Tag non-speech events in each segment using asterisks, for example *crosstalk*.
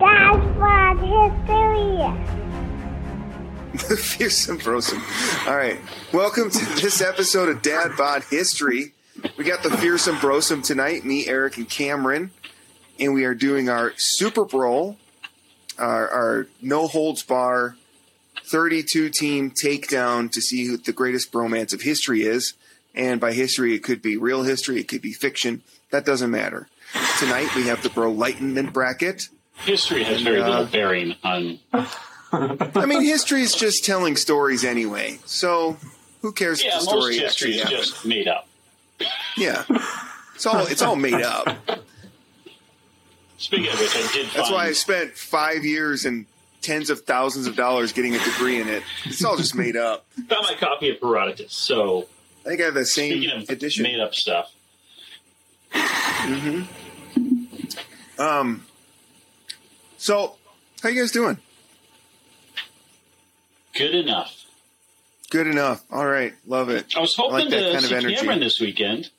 Dad Bod History. The fearsome brosome. All right. Welcome to this episode of Dad Bod History. We got the fearsome brosome tonight, me, Eric, and Cameron. And we are doing our Super Bowl, our, our no holds bar 32 team takedown to see who the greatest bromance of history is. And by history, it could be real history, it could be fiction. That doesn't matter. Tonight, we have the Bro Lightenment bracket. History has very little bearing on. I mean, history is just telling stories anyway. So who cares Yeah, if the most story history is happened? just made up. Yeah. It's all it's all made up. Speaking of which, I did find. That's why I spent five years and tens of thousands of dollars getting a degree in it. It's all just made up. found my copy of Herodotus. So, I think I have the same speaking of edition. made up stuff, Um. So, how you guys doing? good enough. Good enough. All right, love it. I was I hoping like that to kind of see energy. Cameron this weekend.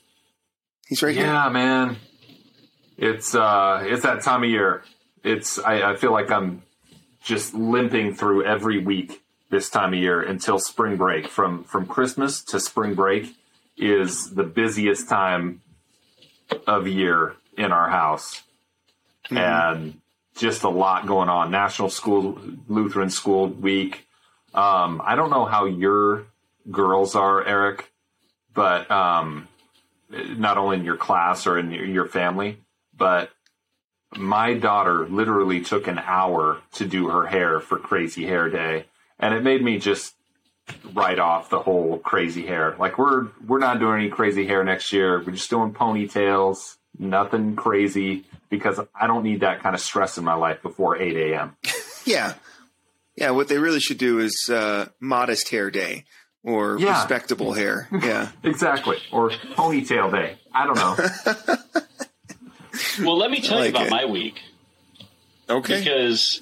He's right here. Yeah, man. It's uh it's that time of year. It's I, I feel like I'm just limping through every week this time of year until spring break. From from Christmas to spring break is the busiest time of year in our house. And just a lot going on. National School Lutheran School Week. Um, I don't know how your girls are, Eric, but um, not only in your class or in your, family, but my daughter literally took an hour to do her hair for Crazy Hair Day, and it made me just write off the whole crazy hair. Like we're we're not doing any crazy hair next year. We're just doing ponytails, nothing crazy because I don't need that kind of stress in my life before eight a.m. *laughs* Yeah. Yeah, what they really should do is uh, modest hair day or Yeah. respectable hair. Yeah. *laughs* Exactly, or ponytail day. I don't know. *laughs* Well, let me tell like you about it. my week Okay. because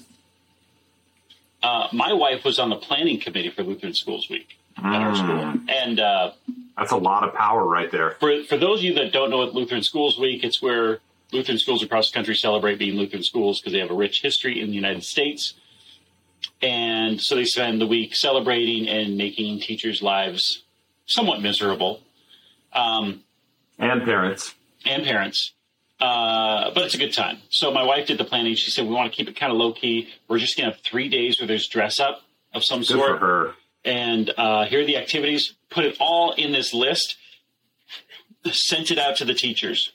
uh, my wife was on the planning committee for Lutheran Schools Week at our school, Mm. and. Uh, That's a lot of power right there. for for those of you that don't know what Lutheran Schools Week, it's where Lutheran schools across the country celebrate being Lutheran schools because they have a rich history in the United States. And so they spend the week celebrating and making teachers' lives somewhat miserable, um, And parents. and parents. Uh, but it's a good time. So my wife did the planning. She said we want to keep it kind of low key. We're just gonna have three days where there's dress up of some Good sort for her. And uh, here are the activities. Put it all in this list. Sent it out to the teachers.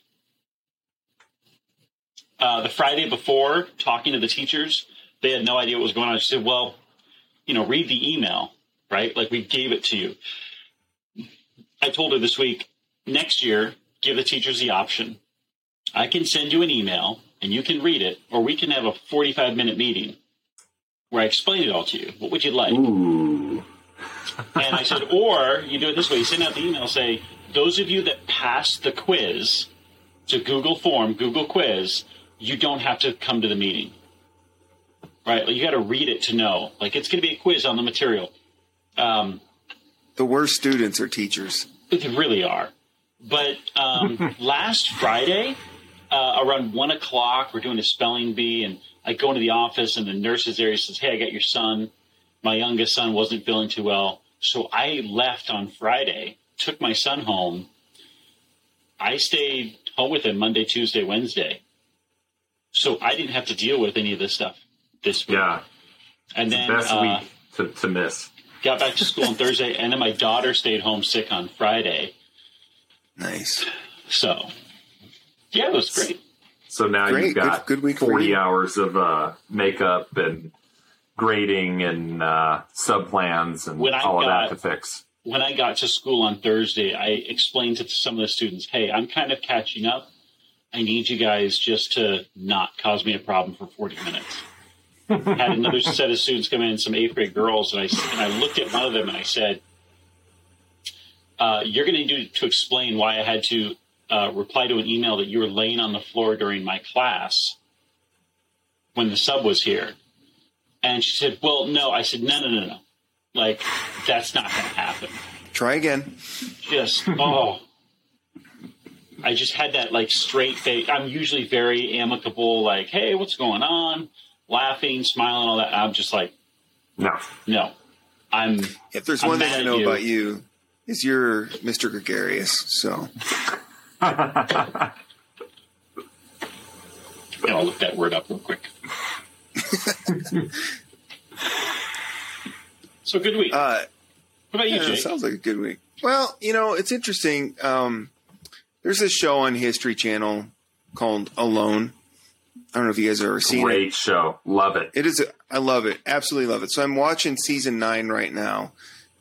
Uh, the Friday before, talking to the teachers, they had no idea what was going on. She said, "Well, you know, read the email, right? Like we gave it to you." I told her this week. Next year, give the teachers the option. I can send you an email and you can read it, or we can have a forty-five minute meeting where I explain it all to you. What would you like? Ooh. And I said, or you do it this way: you send out the email, say, those of you that passed the quiz, to Google form, Google quiz, you don't have to come to the meeting. Right? You got to read it to know. Like it's going to be a quiz on the material. Um, the worst students are teachers. they really are. But um, *laughs* last Friday, uh, around one o'clock, we're doing a spelling bee, and I go into the office, and the nurses there says, "Hey, I got your son. My youngest son wasn't feeling too well, so I left on Friday, took my son home. I stayed home with him Monday, Tuesday, Wednesday, so I didn't have to deal with any of this stuff this week. Yeah. and then Best uh, week to, to miss. got back to school on Thursday, and then my daughter stayed home sick on Friday. Nice. So, yeah, it was great. So now Great. you've got Good- good week 40 hours of uh, makeup and grading and uh, sub plans and When all of that to fix. When I got to school on Thursday, I explained to some of the students, hey, I'm kind of catching up. I need you guys just to not cause me a problem for 40 minutes. *laughs* Had another set of students come in, some eighth grade girls, and I, and I looked at one of them and I said, uh, You're going to need to explain why I had to uh, reply to an email that you were laying on the floor during my class when the sub was here. And she said, Well, no. I said, No, no, no, no. Like, that's not going to happen. Try again. Just, *laughs* oh. I just had that, like, straight face. I'm usually very amicable, like, hey, what's going on? laughing, smiling, all that. I'm just like, No. no. I'm If there's I'm one thing I know you. about you, is you're Mr. Gregarious. So *laughs* I'll look that word up real quick. *laughs* so good week. uh, what about you, Yeah, that Jake? sounds like a good week. Well, you know, it's interesting. Um, there's this show on History Channel called Alone. I don't know if you guys have ever seen it. Great show. Love it. It is. A, I love it. Absolutely love it. So I'm watching season nine right now,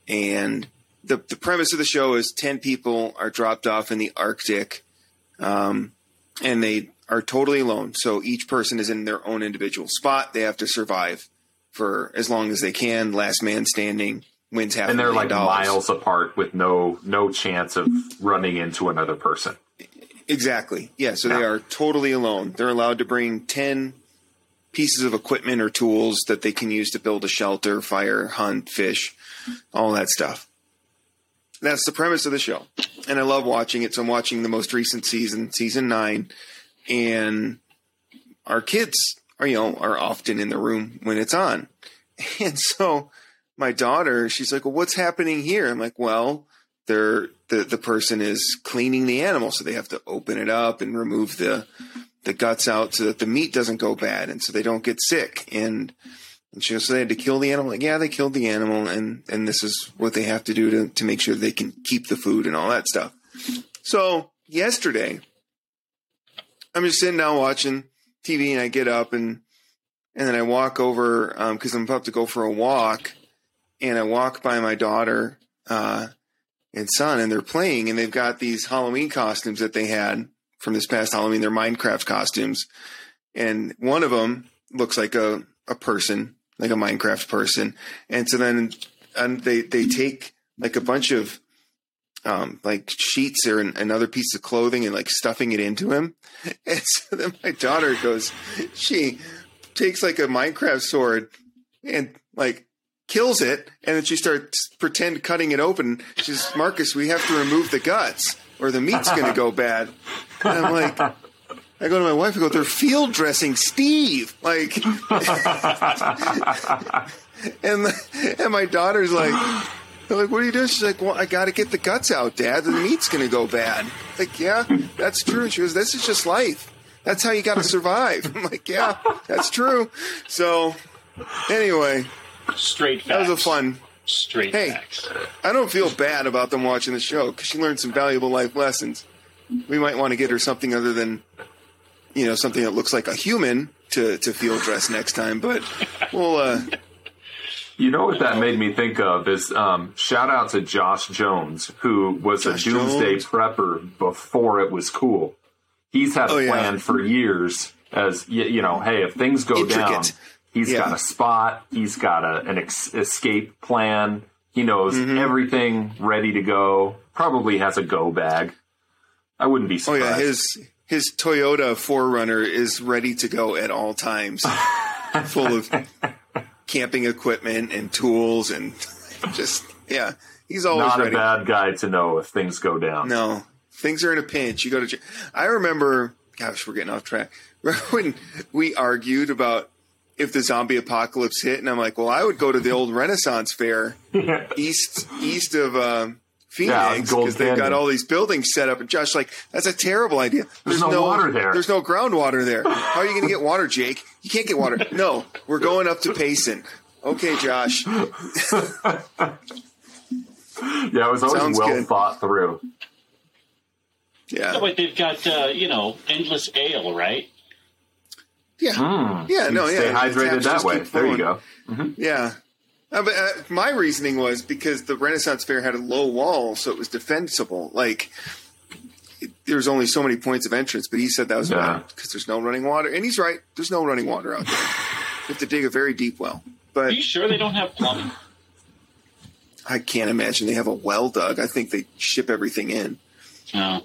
and the the premise of the show is ten people are dropped off in the Arctic, um, and they are totally alone. So each person is in their own individual spot. They have to survive for as long as they can. Last man standing wins half. And they're like dollars. miles apart with no no chance of running into another person. Exactly. Yeah. So they are totally alone. They're allowed to bring 10 pieces of equipment or tools that they can use to build a shelter, fire, hunt, fish, all that stuff. That's the premise of the show. And I love watching it. So I'm watching the most recent season, season nine. And our kids are, you know, are often in the room when it's on. *laughs* And so my daughter, she's like, well, what's happening here? I'm like, well, they're the the person is cleaning the animal, so they have to open it up and remove the the guts out so that the meat doesn't go bad and so they don't get sick. And and she goes, so they had to kill the animal. Like, yeah, they killed the animal, and and this is what they have to do to to make sure they can keep the food and all that stuff. So yesterday, I'm just sitting down watching TV, and I get up and and then I walk over because I'm about to go for a walk, and I walk by my daughter. Uh, and son, and they're playing, and they've got these Halloween costumes that they had from this past Halloween. They're Minecraft costumes, and one of them looks like a a person, like a Minecraft person. And so then, and they they take like a bunch of um, like sheets or an, another piece of clothing and like stuffing it into him. *laughs* And so then my daughter goes, she takes like a Minecraft sword and like kills it, and then she starts pretend cutting it open. She says, "Marcus, we have to remove the guts, or the meat's going to go *laughs* bad." And I'm like, I go to my wife. and go, "They're field dressing Steve." Like, *laughs* and and my daughter's like. I'm like, what are you doing? She's like, well, I got to get the guts out, Dad. The meat's going to go bad. Like, yeah, that's true. She goes, this is just life. That's how you got to survive. *laughs* I'm like, yeah, that's true. So, anyway, Straight facts. that was a fun. Straight Hey. facts. I don't feel bad about them watching the show because she learned some valuable life lessons. We might want to get her something other than, you know, something that looks like a human to to field dress next time. But we'll. Uh, You know what that made me think of is um, shout out to Josh Jones, who was Josh a doomsday Jones. prepper before it was cool. He's had a Oh, yeah. plan for years as y- you know, hey, if things go down, Intricate. he's Yeah. got a spot, he's got a, an ex- escape plan. He knows Mm-hmm. everything ready to go. Probably has a go bag. I wouldn't be surprised. oh yeah, his his Toyota 4Runner is ready to go at all times, *laughs* full of camping equipment and tools and *laughs* just yeah. He's always Not ready. a bad guy to know if things go down. No, things are in a pinch. You go to. ch- I remember. Gosh, we're getting off track. *laughs* When we argued about if the zombie apocalypse hit, and I'm like, well, I would go to the old Renaissance fair *laughs* east east of um, Yeah, Phoenix Gold because they've got all these buildings set up. And Josh, like, that's a terrible idea. There's no water there. There's no groundwater there. *laughs* How are you going to get water, Jake? You can't get water. No, we're going up to Payson. Okay, Josh. *laughs* Yeah, it was always Sounds well good. thought through. Yeah, No, but they've got uh, you know endless ale, right? yeah, Mm. yeah. No, Stay yeah. the hydrated that way. There you flowing. go. Yeah. Uh, but uh, my reasoning was because the Renaissance Fair had a low wall, so it was defensible. Like, it, there's only so many points of entrance, but he said that was Yeah. because there's no running water. And he's right. There's no running water out there. You have to dig a very deep well. But Are But you sure they don't have plumbing? I can't imagine they have a well dug. I think they ship everything in. No.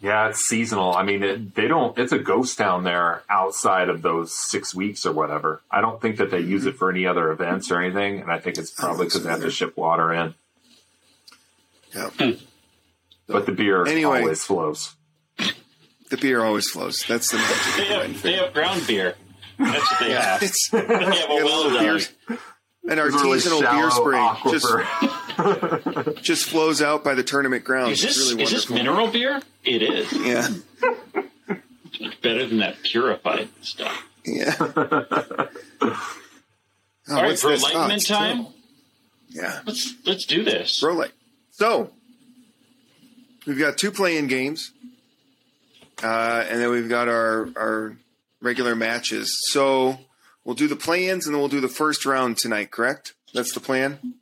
Yeah, it's seasonal. I mean, it, they don't. It's a ghost town there outside of those six weeks or whatever. I don't think that they use it for any other events or anything, and I think it's probably because they have to ship water in. Yeah. Hmm. But the beer Anyway. always flows. The beer always flows. That's the *laughs* magic They of the Ren have they have ground beer. That's what they *laughs* Yeah, have. it's They have a *laughs* well little beer, dug. an really artisanal beer spring aquifer. just *laughs* just flows out by the tournament grounds. Is this it's really is this mineral beer? It is. Yeah, It's better than that purified stuff. yeah. *laughs* Oh, All right, what's for this? Oh, enlightenment time. Yeah, let's let's do this. Bro light. So we've got two playing games, uh, and then we've got our our regular matches. So we'll do the play-ins, and then we'll do the first round tonight. Correct? That's the plan.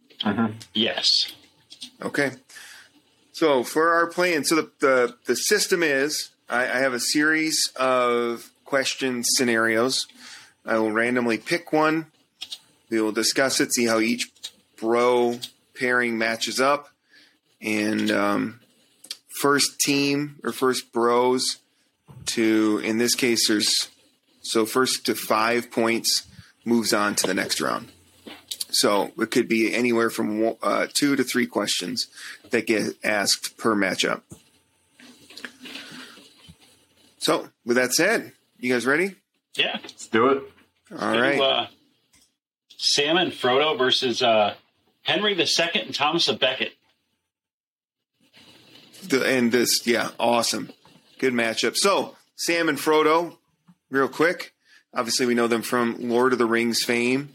Yes. Okay. So for our plan, so the the, the system is I, I have a series of question scenarios. I will randomly pick one. We will discuss it, see how each bro pairing matches up, and um, first team or first bros to in this case there's so first to five points moves on to the next round. So it could be anywhere from uh, two to three questions that get asked per matchup. So with that said, you guys ready? Yeah. Let's do it. All Do, right. Uh, Sam and Frodo versus uh, Henry II and Thomas of Becket. The, and this, yeah, awesome. Good matchup. So, Sam and Frodo, real quick. Obviously, we know them from Lord of the Rings fame,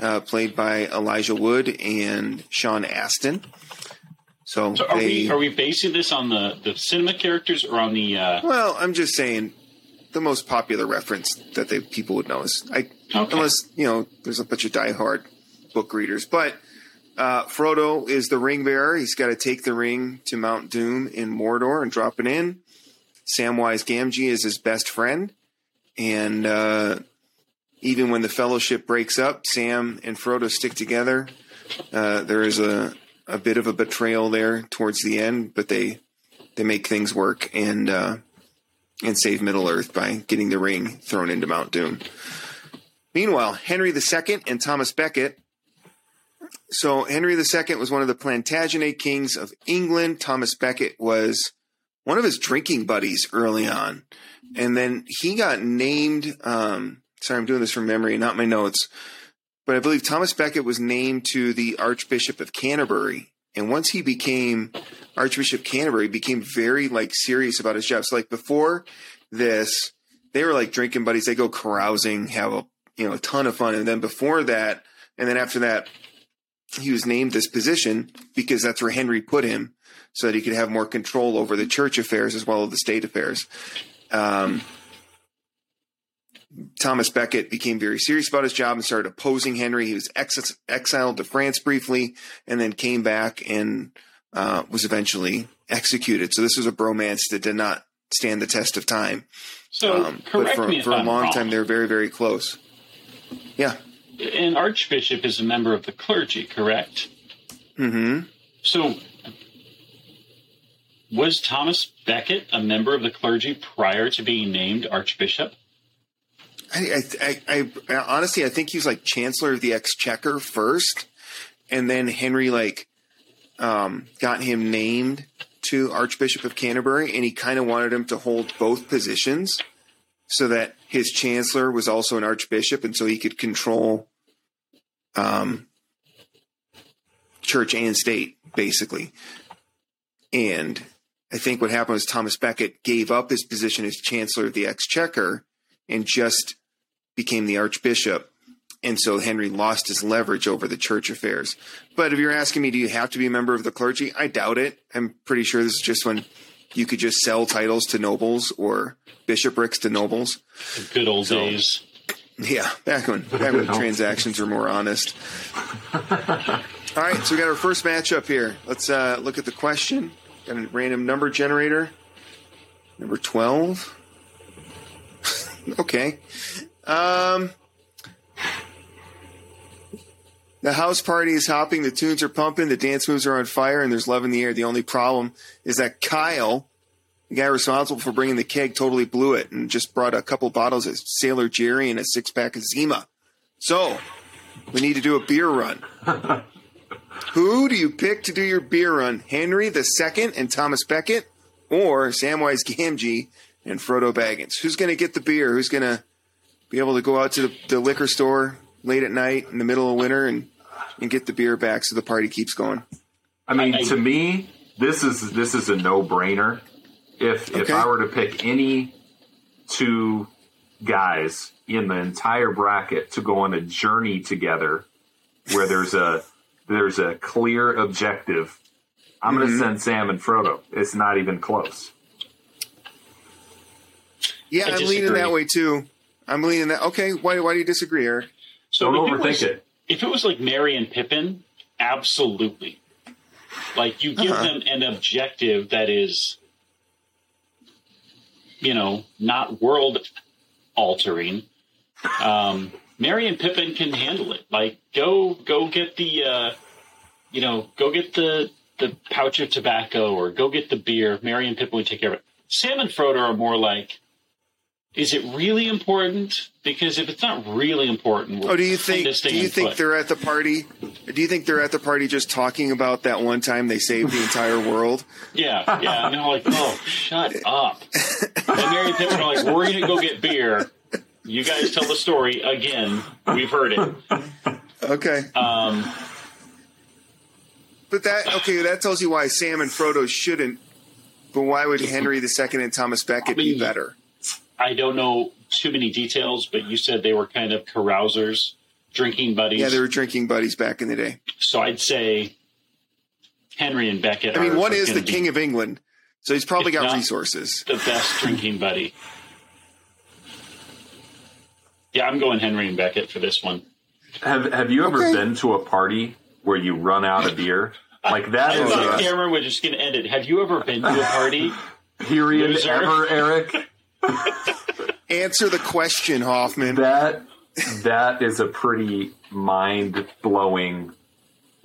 uh, played by Elijah Wood and Sean Astin. So, So are they, we are we basing this on the the cinema characters or on the? Uh, well, I'm just saying the most popular reference that they people would know is I, Okay. unless you know there's a bunch of diehard book readers, but uh, Frodo is the ring bearer. He's got to take the ring to Mount Doom in Mordor and drop it in. Samwise Gamgee is his best friend, and uh, even when the Fellowship breaks up, Sam and Frodo stick together. Uh, there is a a bit of a betrayal there towards the end, but they they make things work and uh, and save Middle Earth by getting the ring thrown into Mount Doom. Meanwhile, Henry II and Thomas Becket. So Henry II was one of the Plantagenet kings of England. Thomas Becket was one of his drinking buddies early on, and then he got named. Um, sorry, I'm doing this from memory, not my notes. But I believe Thomas Becket was named to the Archbishop of Canterbury, and once he became Archbishop Canterbury, became very like serious about his job. So like before this, they were like drinking buddies. They go carousing, have a you know a ton of fun, and then before that, and then after that, he was named this position because that's where Henry put him, so that he could have more control over the church affairs as well as the state affairs. Um, Thomas Becket became very serious about his job and started opposing Henry. He was ex- exiled to France briefly and then came back and uh, was eventually executed. So this was a bromance that did not stand the test of time. so Um, but correct for, me if for a I'm long wrong. time, they were very, very close. Yeah. An archbishop is a member of the clergy, correct? Mm-hmm. So was Thomas Becket a member of the clergy prior to being named archbishop? I, I, I, I honestly, I think he was like Chancellor of the Exchequer first, and then Henry like um, got him named to Archbishop of Canterbury, and he kind of wanted him to hold both positions, so that his Chancellor was also an Archbishop, and so he could control um, church and state basically. And I think what happened was Thomas Becket gave up his position as Chancellor of the Exchequer and just became the archbishop. And so Henry lost his leverage over the church affairs. But if you're asking me, do you have to be a member of the clergy? I doubt it. I'm pretty sure this is just when you could just sell titles to nobles or bishoprics to nobles. The good old So- days. Yeah, back when back when transactions were more honest. All right, so we got our first matchup here. Let's uh, look at the question. Got a random number generator. Number twelve. *laughs* okay. Um, the house party is hopping. The tunes are pumping. The dance moves are on fire, and there's love in the air. The only problem is that Kyle the guy responsible for bringing the keg totally blew it and just brought a couple bottles of Sailor Jerry and a six pack of Zima. So we need to do a beer run. *laughs* Who do you pick to do your beer run? Henry the Second and Thomas Becket, or Samwise Gamgee and Frodo Baggins? Who's going to get the beer? Who's going to be able to go out to the, the liquor store late at night in the middle of winter and and get the beer back so the party keeps going. I mean, to me, this is this is a no brainer. If if I were to pick any two guys in the entire bracket to go on a journey together, where there's a there's a clear objective, I'm going to mm-hmm. send Sam and Frodo. It's not even close. Yeah, I I'm leaning that way too. I'm leaning that. Okay, why why do you disagree, Eric? So Don't if overthink was, it. If it was like Merry and Pippin, absolutely. Like you give Uh-huh. them an objective that is, you know, not world altering. Um, Merry and Pippin can handle it. Like go go get the, uh, you know, go get the the pouch of tobacco or go get the beer. Merry and Pippin would take care of it. Sam and Frodo are more like. Is it really important? Because if it's not really important, we're Oh, do you think do you think they're at the party? Do you think they're at the party just talking about that one time they saved the entire world? *laughs* Yeah, yeah. And they're like, oh, shut up. And Merry and Pippin are like, we're going to go get beer. You guys tell the story again. We've heard it. Okay, Um, but that okay that tells you why Sam and Frodo shouldn't. But why would Henry II and Thomas Becket be better? I don't know too many details, but you said they were kind of carousers, drinking buddies. Yeah, they were drinking buddies back in the day. so I'd say Henry and Becket. I mean, are, one are is the be king of England, so he's probably got resources. the best drinking buddy. Yeah, I'm going Henry and Becket for this one. Have Have you ever Okay. been to a party where you run out of beer? Like that I is thought a Cameron was just going to end it. Have you ever been to a party? period Loser. ever, Eric. Answer the question, Hoffman. That that is a pretty mind blowing,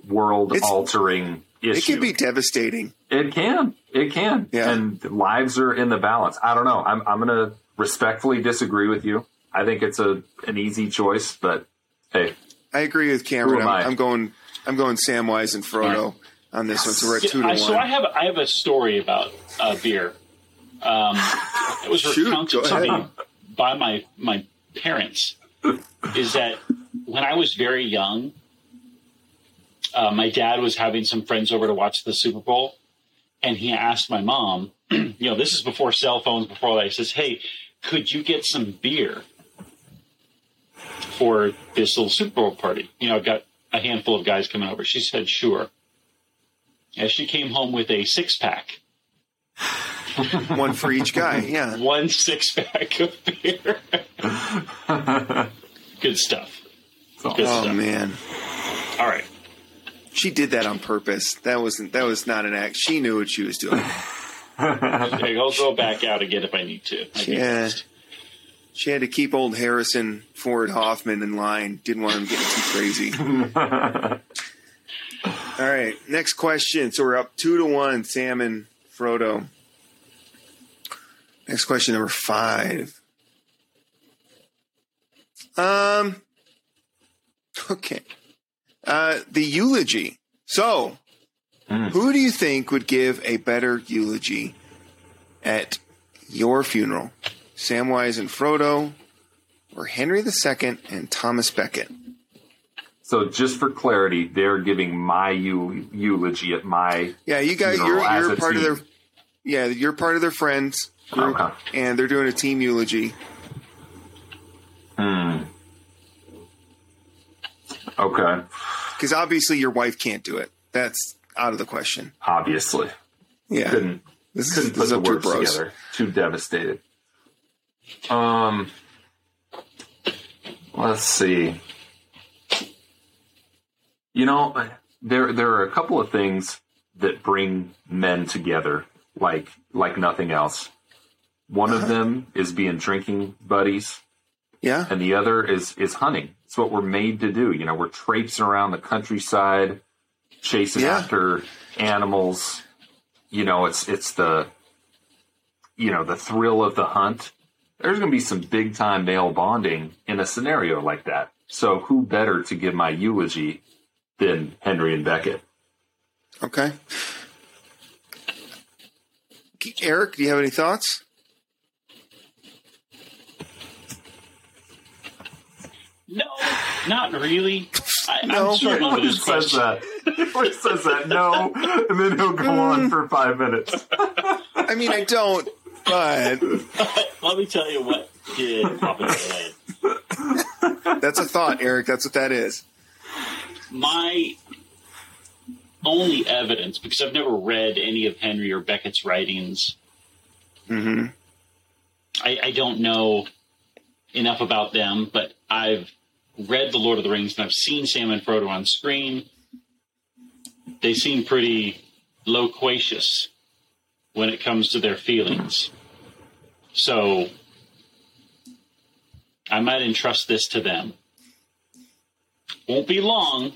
world altering issue. It can be devastating. It can. It can. Yeah. And lives are in the balance. I don't know. I'm I'm gonna respectfully disagree with you. I think it's a an easy choice, but hey, I agree with Cameron. I'm, I? I'm going. I'm going Samwise and Frodo on this one. So we're at two to I, one. so I have I have a story about uh, beer. Um, it was Shoot, recounted to me by my my parents. Is that when I was very young, uh, my dad was having some friends over to watch the Super Bowl, and he asked my mom, *clears throat* you know, this is before cell phones, before that. He says, "Hey, could you get some beer for this little Super Bowl party?" You know, I've got a handful of guys coming over. She said, "Sure." As she came home with a six pack, *laughs* one for each guy. Yeah. one six pack of beer. *laughs* Good stuff. Good Oh stuff. man, All right. she did that on purpose. That wasn't. That was not an act. She knew what she was doing. *laughs* Okay, I'll go back out again if I need to. I Yeah. She had to keep old Harrison Ford Hoffman in line. Didn't want him getting too crazy. All right, next question. So we're up two to one. Sam and Frodo. Next question, number five. Um. Okay. Uh, the eulogy. So, who do you think would give a better eulogy at your funeral? Samwise and Frodo, or Henry II and Thomas Becket? so just for clarity, they're giving my eu- eulogy at my Yeah, you guys, you're you're part of their. Yeah, you're part of their friends group, Okay. and they're doing a team eulogy. Hmm. Okay, Because obviously your wife can't do it. That's out of the question. obviously Yeah, couldn't this is, couldn't this put is the words bros. together. Too devastated. Um, let's see. You know, there there are a couple of things that bring men together, like like nothing else. One of them is being drinking buddies, Yeah, and the other is is hunting. It's what we're made to do. You know, we're traipsing around the countryside, chasing Yeah. after animals. You know, it's it's the you know the thrill of the hunt. There's going to be some big time male bonding in a scenario like that. So who better to give my eulogy than Henry and Becket? okay. Eric, do you have any thoughts? No, not really. I, No. I'm struggling with He this says that. *laughs* He always says that. No, and then he'll go on for five minutes. I mean, I don't, but *laughs* Let me tell you what did pop in my head. that's a thought, Eric. That's what that is. My only evidence, because I've never read any of Henry or Becket's writings, hmm I, I don't know enough about them, but I've read The Lord of the Rings and I've seen Sam and Frodo on screen. They seem pretty loquacious when it comes to their feelings. So I might entrust this to them. Won't be long.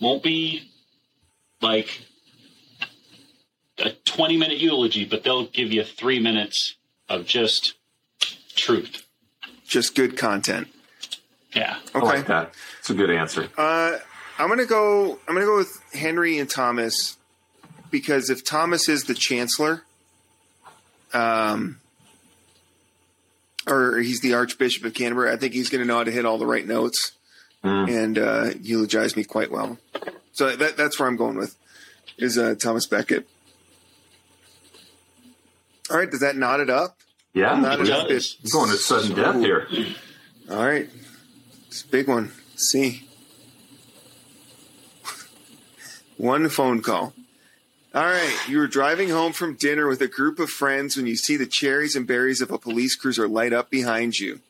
Won't be like a 20 minute eulogy, but they'll give you three minutes of just truth. Just good content. Yeah. I Okay. like that. It's a good answer. Uh, I'm gonna go. I'm gonna go with Henry and Thomas because if Thomas is the chancellor, um, or he's the Archbishop of Canterbury, I think he's gonna know how to hit all the right notes Mm. and uh, eulogize me quite well. So that, that's where I'm going with is uh, Thomas Becket. All right, does that knot it up? Yeah, Not enough. does. It- going to sudden death here. All right, it's a big one. See, one phone call. All right, you were driving home from dinner with a group of friends when you see the cherries and berries of a police cruiser light up behind you.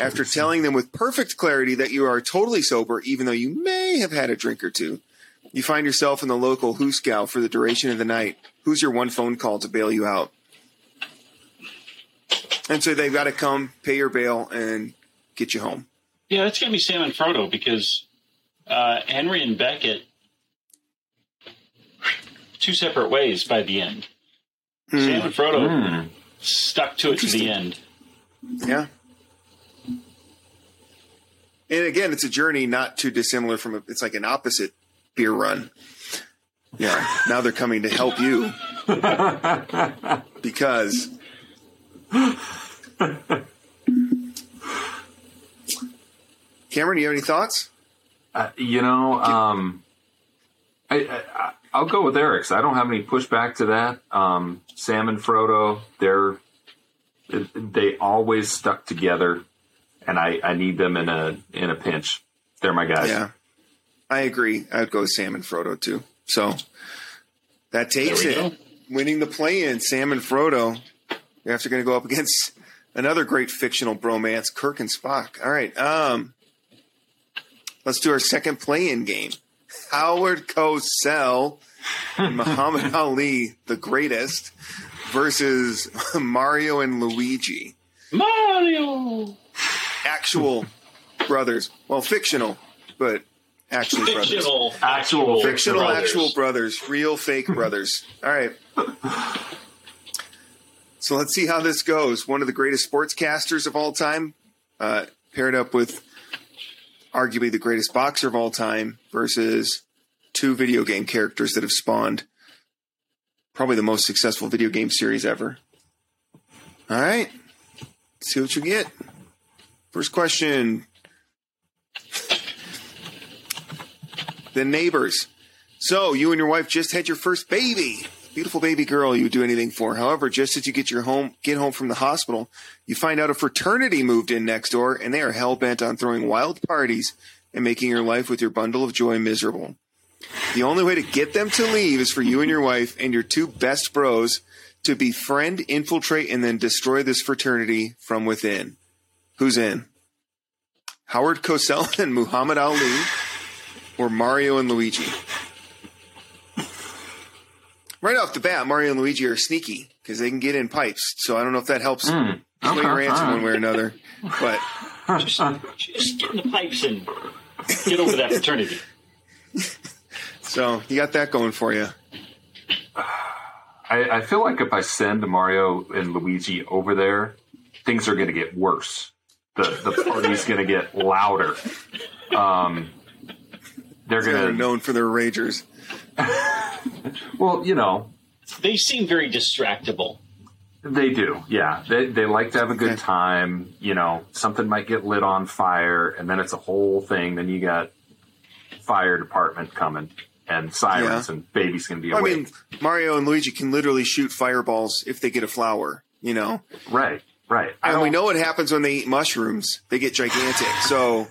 After *laughs* telling them with perfect clarity that you are totally sober, even though you may have had a drink or two, you find yourself in the local hoosegow for the duration of the night. Who's your one phone call to bail you out? And so they've got to come, pay your bail, and get you home. Yeah, that's going to be Sam and Frodo because uh, Henry and Becket, two separate ways by the end. Sam and Frodo Mm. stuck to it to the end. Yeah. And again, it's a journey not too dissimilar from a, it's like an opposite beer run. Yeah. Now they're coming to help you *laughs* because *laughs* Cameron, do you have any thoughts? Uh, you know, um, I, I, I'll go with Eric's. I don't have any pushback to that. Um, Sam and Frodo, they're they always stuck together, and I, I need them in a in a pinch. They're my guys. Yeah. I agree. I'd go with Sam and Frodo too. So that takes it. go. Winning the play in, Sam and Frodo. You're after going to go up *laughs* against another great fictional bromance, Kirk and Spock. All right. Um, let's do our second play in game. Howard Cosell and *laughs* Muhammad Ali, the greatest, versus *laughs* Mario and Luigi. Mario! Actual brothers. Well, fictional, but actually brothers. Fictional. Actual fictional brothers. actual brothers, real fake brothers. All right. So let's see how this goes. One of the greatest sportscasters of all time, uh, paired up with arguably the greatest boxer of all time, versus two video game characters that have spawned probably the most successful video game series ever. All right. see what you get. First question. The neighbors. So you and your wife just had your first baby. Beautiful baby girl you would do anything for. However, just as you get your home get home from the hospital, you find out a fraternity moved in next door and they are hell bent on throwing wild parties and making your life with your bundle of joy miserable. The only way to get them to leave is for you and your *laughs* wife and your two best bros to befriend, infiltrate, and then destroy this fraternity from within. Who's in? Howard Cosell *laughs* and Muhammad Ali or Mario and Luigi? Right off the bat, Mario and Luigi are sneaky because they can get in pipes. So I don't know if that helps sway Hmm. okay, your answer one way or another. But Just, just get in the pipes and get over that fraternity. so you got that going for you. I, I feel like if I send Mario and Luigi over there, things are going to get worse. The the party's going to get louder. Um, they're They're going to known for their ragers. *laughs* well, you know, They seem very distractible. They do, yeah. They they like to have a good Okay. time. You know, something might get lit on fire, and then it's a whole thing. Then you got fire department coming and sirens, Yeah. and baby's gonna be I mean, Mario and Luigi can literally shoot fireballs if they get a flower. You know, right, right. I and we know what happens when they eat mushrooms; they get gigantic. So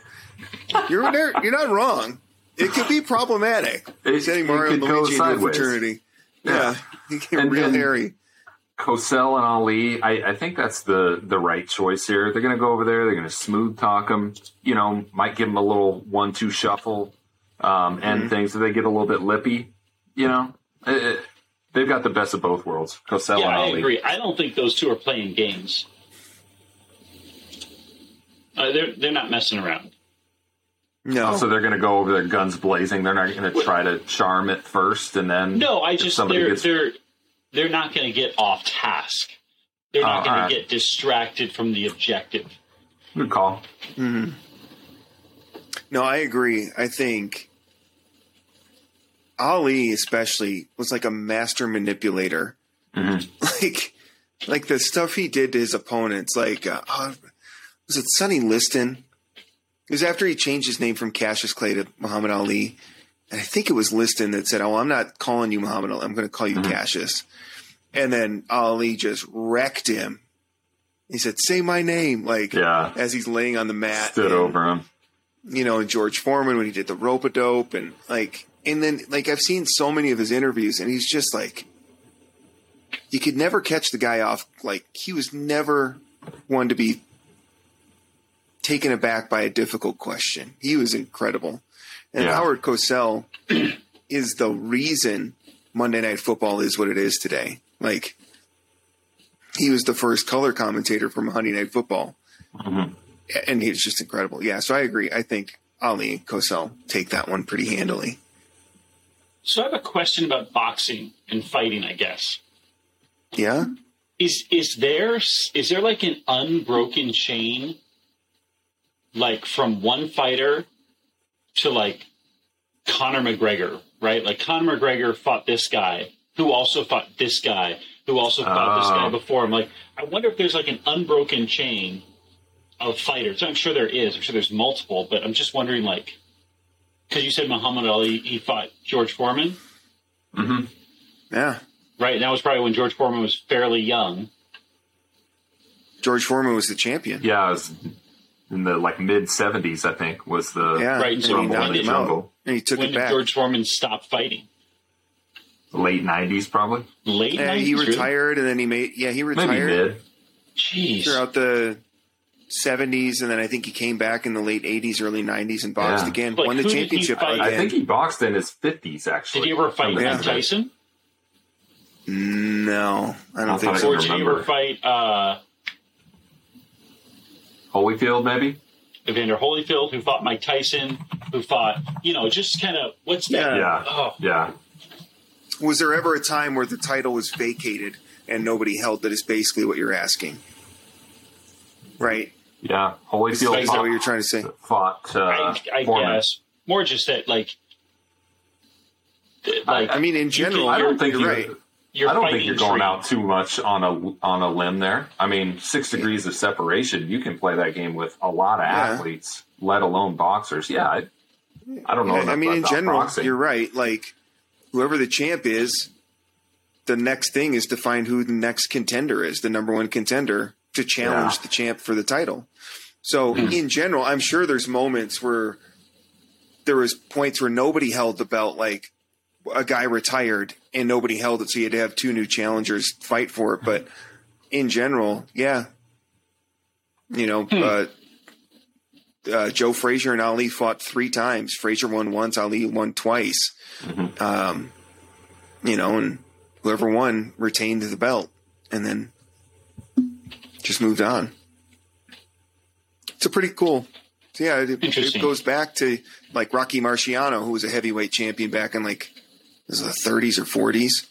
you're there, you're not wrong. It could be problematic. It- Setting it Mario and could go Luigi into a sideways. fraternity. Yeah, Yeah. you get And- real and- hairy. Cosell and Ali, I, I think that's the the right choice here. They're going to go over there. They're going to smooth talk them. You know, might give them a little one-two shuffle um, Mm-hmm. and things. If they get a little bit lippy, you know, it, it- they've got the best of both worlds. Cosell yeah, and I Ali. agree. I don't think those two are playing games. Uh, they're they're not messing around. No, So they're going to go over there guns blazing. They're not going to try to charm it first and then. No, I just they're gets- they're they're not going to get off task. They're not Oh, going alright. to get distracted from the objective. Good call. mhm No, I agree. I think Ali, especially, was like a master manipulator. Mhm. *laughs* Like, like the stuff he did to his opponents. Like, uh, uh, was it Sonny Liston? It was after he changed his name from Cassius Clay to Muhammad Ali, and I think it was Liston that said, "Oh, I'm not calling you Muhammad Ali. I'm going to call you mm-hmm. Cassius." And then Ali just wrecked him. He said, "Say my name," like Yeah. as he's laying on the mat. Stood and- over him. you know, George Foreman when he did the rope a dope and like and then like I've seen so many of his interviews and he's just like you could never catch the guy off like he was never one to be taken aback by a difficult question. He was incredible. And Yeah. Howard Cosell *clears throat* is the reason Monday Night Football is what it is today. Like he was the first color commentator for Monday Night Football mm-hmm. and he's just incredible. Yeah, so I agree. I think Ali and Cosell take that one pretty handily. So I have a question about boxing and fighting. I guess Yeah, is is there is there like an unbroken chain, like from one fighter to like Conor McGregor, right? Like Conor McGregor fought this guy, who also fought this guy, who also fought this guy before. I'm Like, I wonder if there's like an unbroken chain of fighters. I'm sure there is. I'm sure there's multiple, but I'm just wondering, like, because you said Muhammad Ali, he fought George Foreman, Mm-hmm. yeah. right? And that was probably when George Foreman was fairly young. George Foreman was the champion. Yeah, it was in the like mid seventies, I think, was the Yeah, Right, and so he when knocked did- him out, Jungle. and he took when it did back. George Foreman stop fighting? late nineties, probably. Late Yeah, 90s, he really? retired, and then he made. Yeah, he retired mid. Jeez. throughout the seventies, and then I think he came back in the late eighties, early nineties, and boxed Yeah. again. Like, won the who did he championship again. I think he boxed in his fifties, actually. Did he ever fight Come Mike think. Tyson? no, I don't I think thought so. Or did he ever fight uh, Holyfield, maybe. Evander Holyfield, who fought Mike Tyson, who fought, you know, just kind of what's that? Yeah. Yeah, Oh, yeah. Was there ever a time where the title was vacated and nobody held it? Is basically what you're asking, right? Yeah, Is, Holyfield is that what you're trying to say? fought uh, I, I guess more just that, like, like I mean, in you general, can- I don't think you're you. right. You're I don't think you're going tree. out too much on a on a limb there. I mean, six degrees of separation. You can play that game with a lot of Yeah. athletes, let alone boxers. Yeah, I, I don't know. Yeah, I mean, in general, boxing. you're right. Like, whoever the champ is, the next thing is to find who the next contender is, the number one contender to challenge Yeah. the champ for the title. So, hmm. in general, I'm sure there's moments where there was points where nobody held the belt, like a guy retired and nobody held it, so you had to have two new challengers fight for it. But in general, yeah, you know, uh, uh, Joe Frazier and Ali fought three times. Frazier won once, Ali won twice. Um, you know, and whoever won retained the belt, and then just moved on. It's a pretty cool. so yeah, it, it goes back to like Rocky Marciano, who was a heavyweight champion back in like is the 30s or 40s.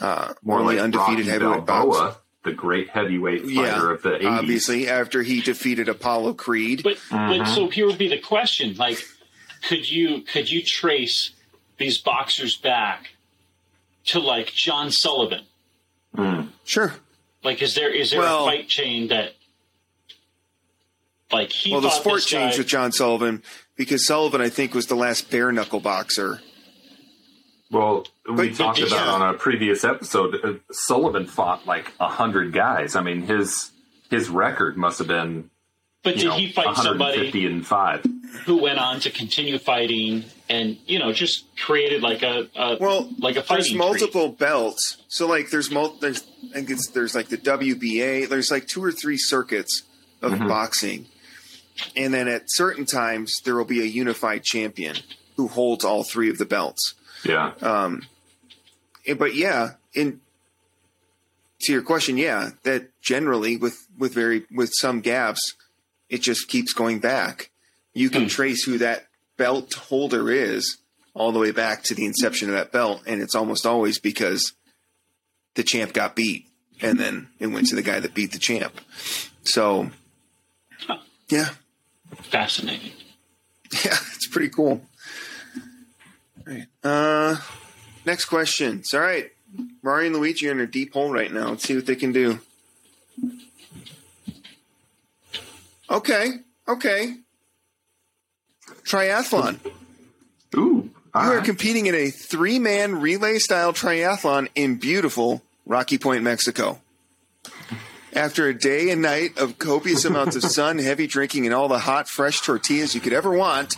Uh, more only like undefeated Rocky heavyweight Balboa, boxer. the great heavyweight fighter Yeah, of the 80s. obviously after he defeated Apollo Creed. But Mm-hmm. but so here would be the question: like, could you could you trace these boxers back to like John Sullivan? Sure. Like, is there is there Well- a fight chain that, like, he well, the sport changed guy- with John Sullivan because Sullivan, I think, was the last bare knuckle boxer. Well, we But- talked but about on a previous episode. Uh, Sullivan fought like a hundred guys. I mean, his his record must have been But you did know he fight 150 somebody and five. who went on to continue fighting and you know just created like a, a Well, like a there's fighting multiple belts. So like, there's mul- there's I think it's there's like the WBA. There's like two or three circuits of Mm-hmm. boxing, and then at certain times there will be a unified champion who holds all three of the belts. Yeah, Um, eh, but yeah, in to your question, yeah, that generally with with very with some gaps, it just keeps going back. You can Hmm. trace who that belt holder is all the way back to the inception of that belt, and it's almost always because the champ got beat, and then it went to the guy that beat the champ. So, yeah, fascinating. *laughs* yeah, it's pretty cool. All right. Uh, next question. It's all right. Mario and Luigi are in a deep hole right now. Let's see what they can do. Okay. Okay. Triathlon. ooh, all You are right. competing in a three man relay style triathlon in beautiful Rocky Point, Mexico. After a day and night of copious amounts of *laughs* sun, heavy drinking, and all the hot, fresh tortillas you could ever want,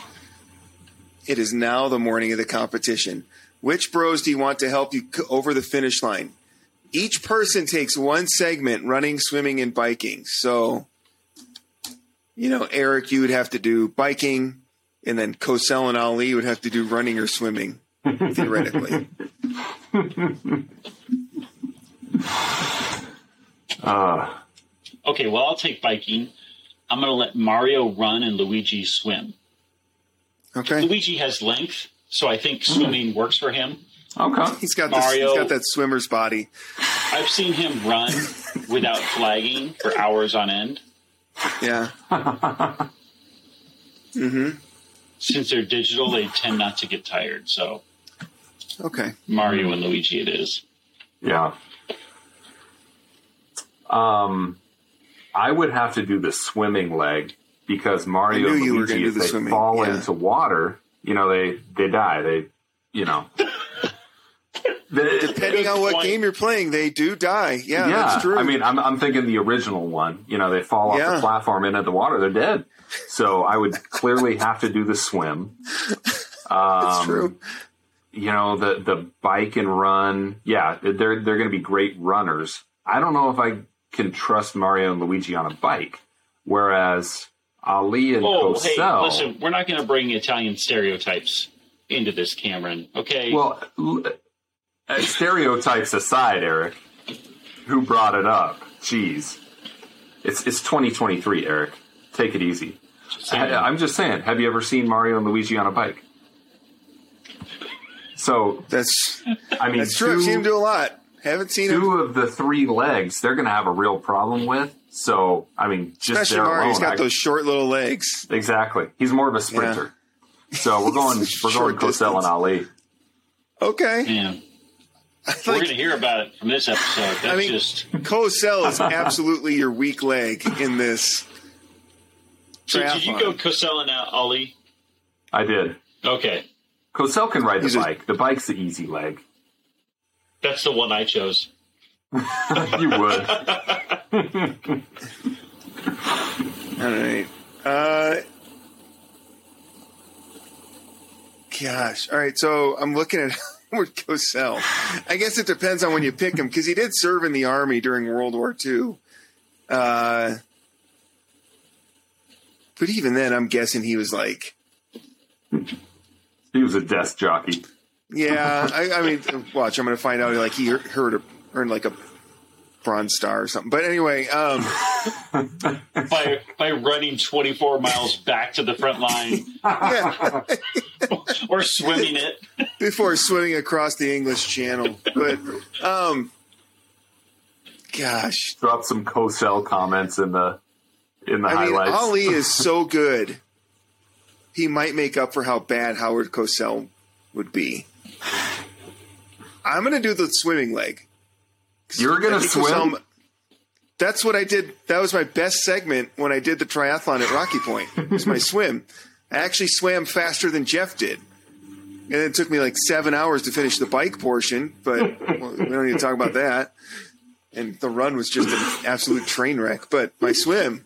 it is now the morning of the competition. Which bros do you want to help you c- over the finish line? Each person takes one segment running, swimming, and biking. So, you know, Eric, you would have to do biking, and then Cosell and Ali would have to do running or swimming, *laughs* theoretically. Uh, Okay, well I'll take biking. I'm going to let Mario run and Luigi swim. Okay. Luigi has length, so I think swimming works for him. okay. He's got this, Mario- he's got that swimmer's body. I've seen him run *laughs* without flagging for hours on end. Yeah. *laughs* mm-hmm. Since they're digital, they tend not to get tired. So Okay. Mario and Luigi, it is. Yeah. Um, I would have to do the swimming leg because Mario and you were Luigi, if they swimming, fall yeah. into water, you know, they they die. They, you know, *laughs* They- Depending on what point. game you're playing, they do die. Yeah, yeah. that's true. I mean, I'm I'm thinking the original one. You know, they fall off Yeah. the platform into the water, they're dead. So I would clearly have to do the swim. *laughs* that's Um, true. you know the the bike and run yeah they're they're going to be great runners i don't know if i can trust mario and luigi on a bike whereas ali and Oh, hey, listen, we're not going to bring Italian stereotypes into this, Cameron. Okay. well uh, stereotypes aside eric who brought it up jeez it's it's 2023 eric take it easy saying. I, i'm just saying have you ever seen mario and luigi on a bike so That's i mean that's true. I've seen him do a lot. Haven't seen him. two of the three legs they're going to have a real problem with. So, I mean, just Especially there Mario. He's alone, got I- those short little legs. exactly. He's more of a sprinter. So we're going, *laughs* we're Short going Cosell distance. and Ali. Okay. yeah. We're going to hear about it from this episode. That's mean- just. Cosell is *laughs* absolutely your weak leg in this. So did you go Cosell and Ali? I did. Okay. Cosell can ride the He's a- bike. The bike's the easy leg. That's the one I chose. *laughs* You would. *laughs* All right. Uh, gosh. All right. So I'm looking at *laughs* Howard Cosell. I guess it depends on when you pick him because he did serve in the army during World War II. Uh, but even then, I'm guessing he was like, he was a desk jockey. yeah. I, I mean, watch. I'm going to find out. Like he heard a, earned like a bronze star or something. But anyway, um, *laughs* By, by running 24 miles back to the front line yeah. *laughs* or swimming it. before swimming across the English Channel. But um, gosh, Drop some Cosell comments in the in the I mean, highlights. Ali is *laughs* so good. He might make up for how bad Howard Cosell would be. I'm going to do the swimming leg. You're gonna swim? Cosell- that's what I did. That was my best segment when I did the triathlon at Rocky Point. It was my *laughs* swim. I actually swam faster than Jeff did. And it took me like seven hours to finish the bike portion, but well, we don't need to talk about that. And the run was just an absolute train wreck. But my swim,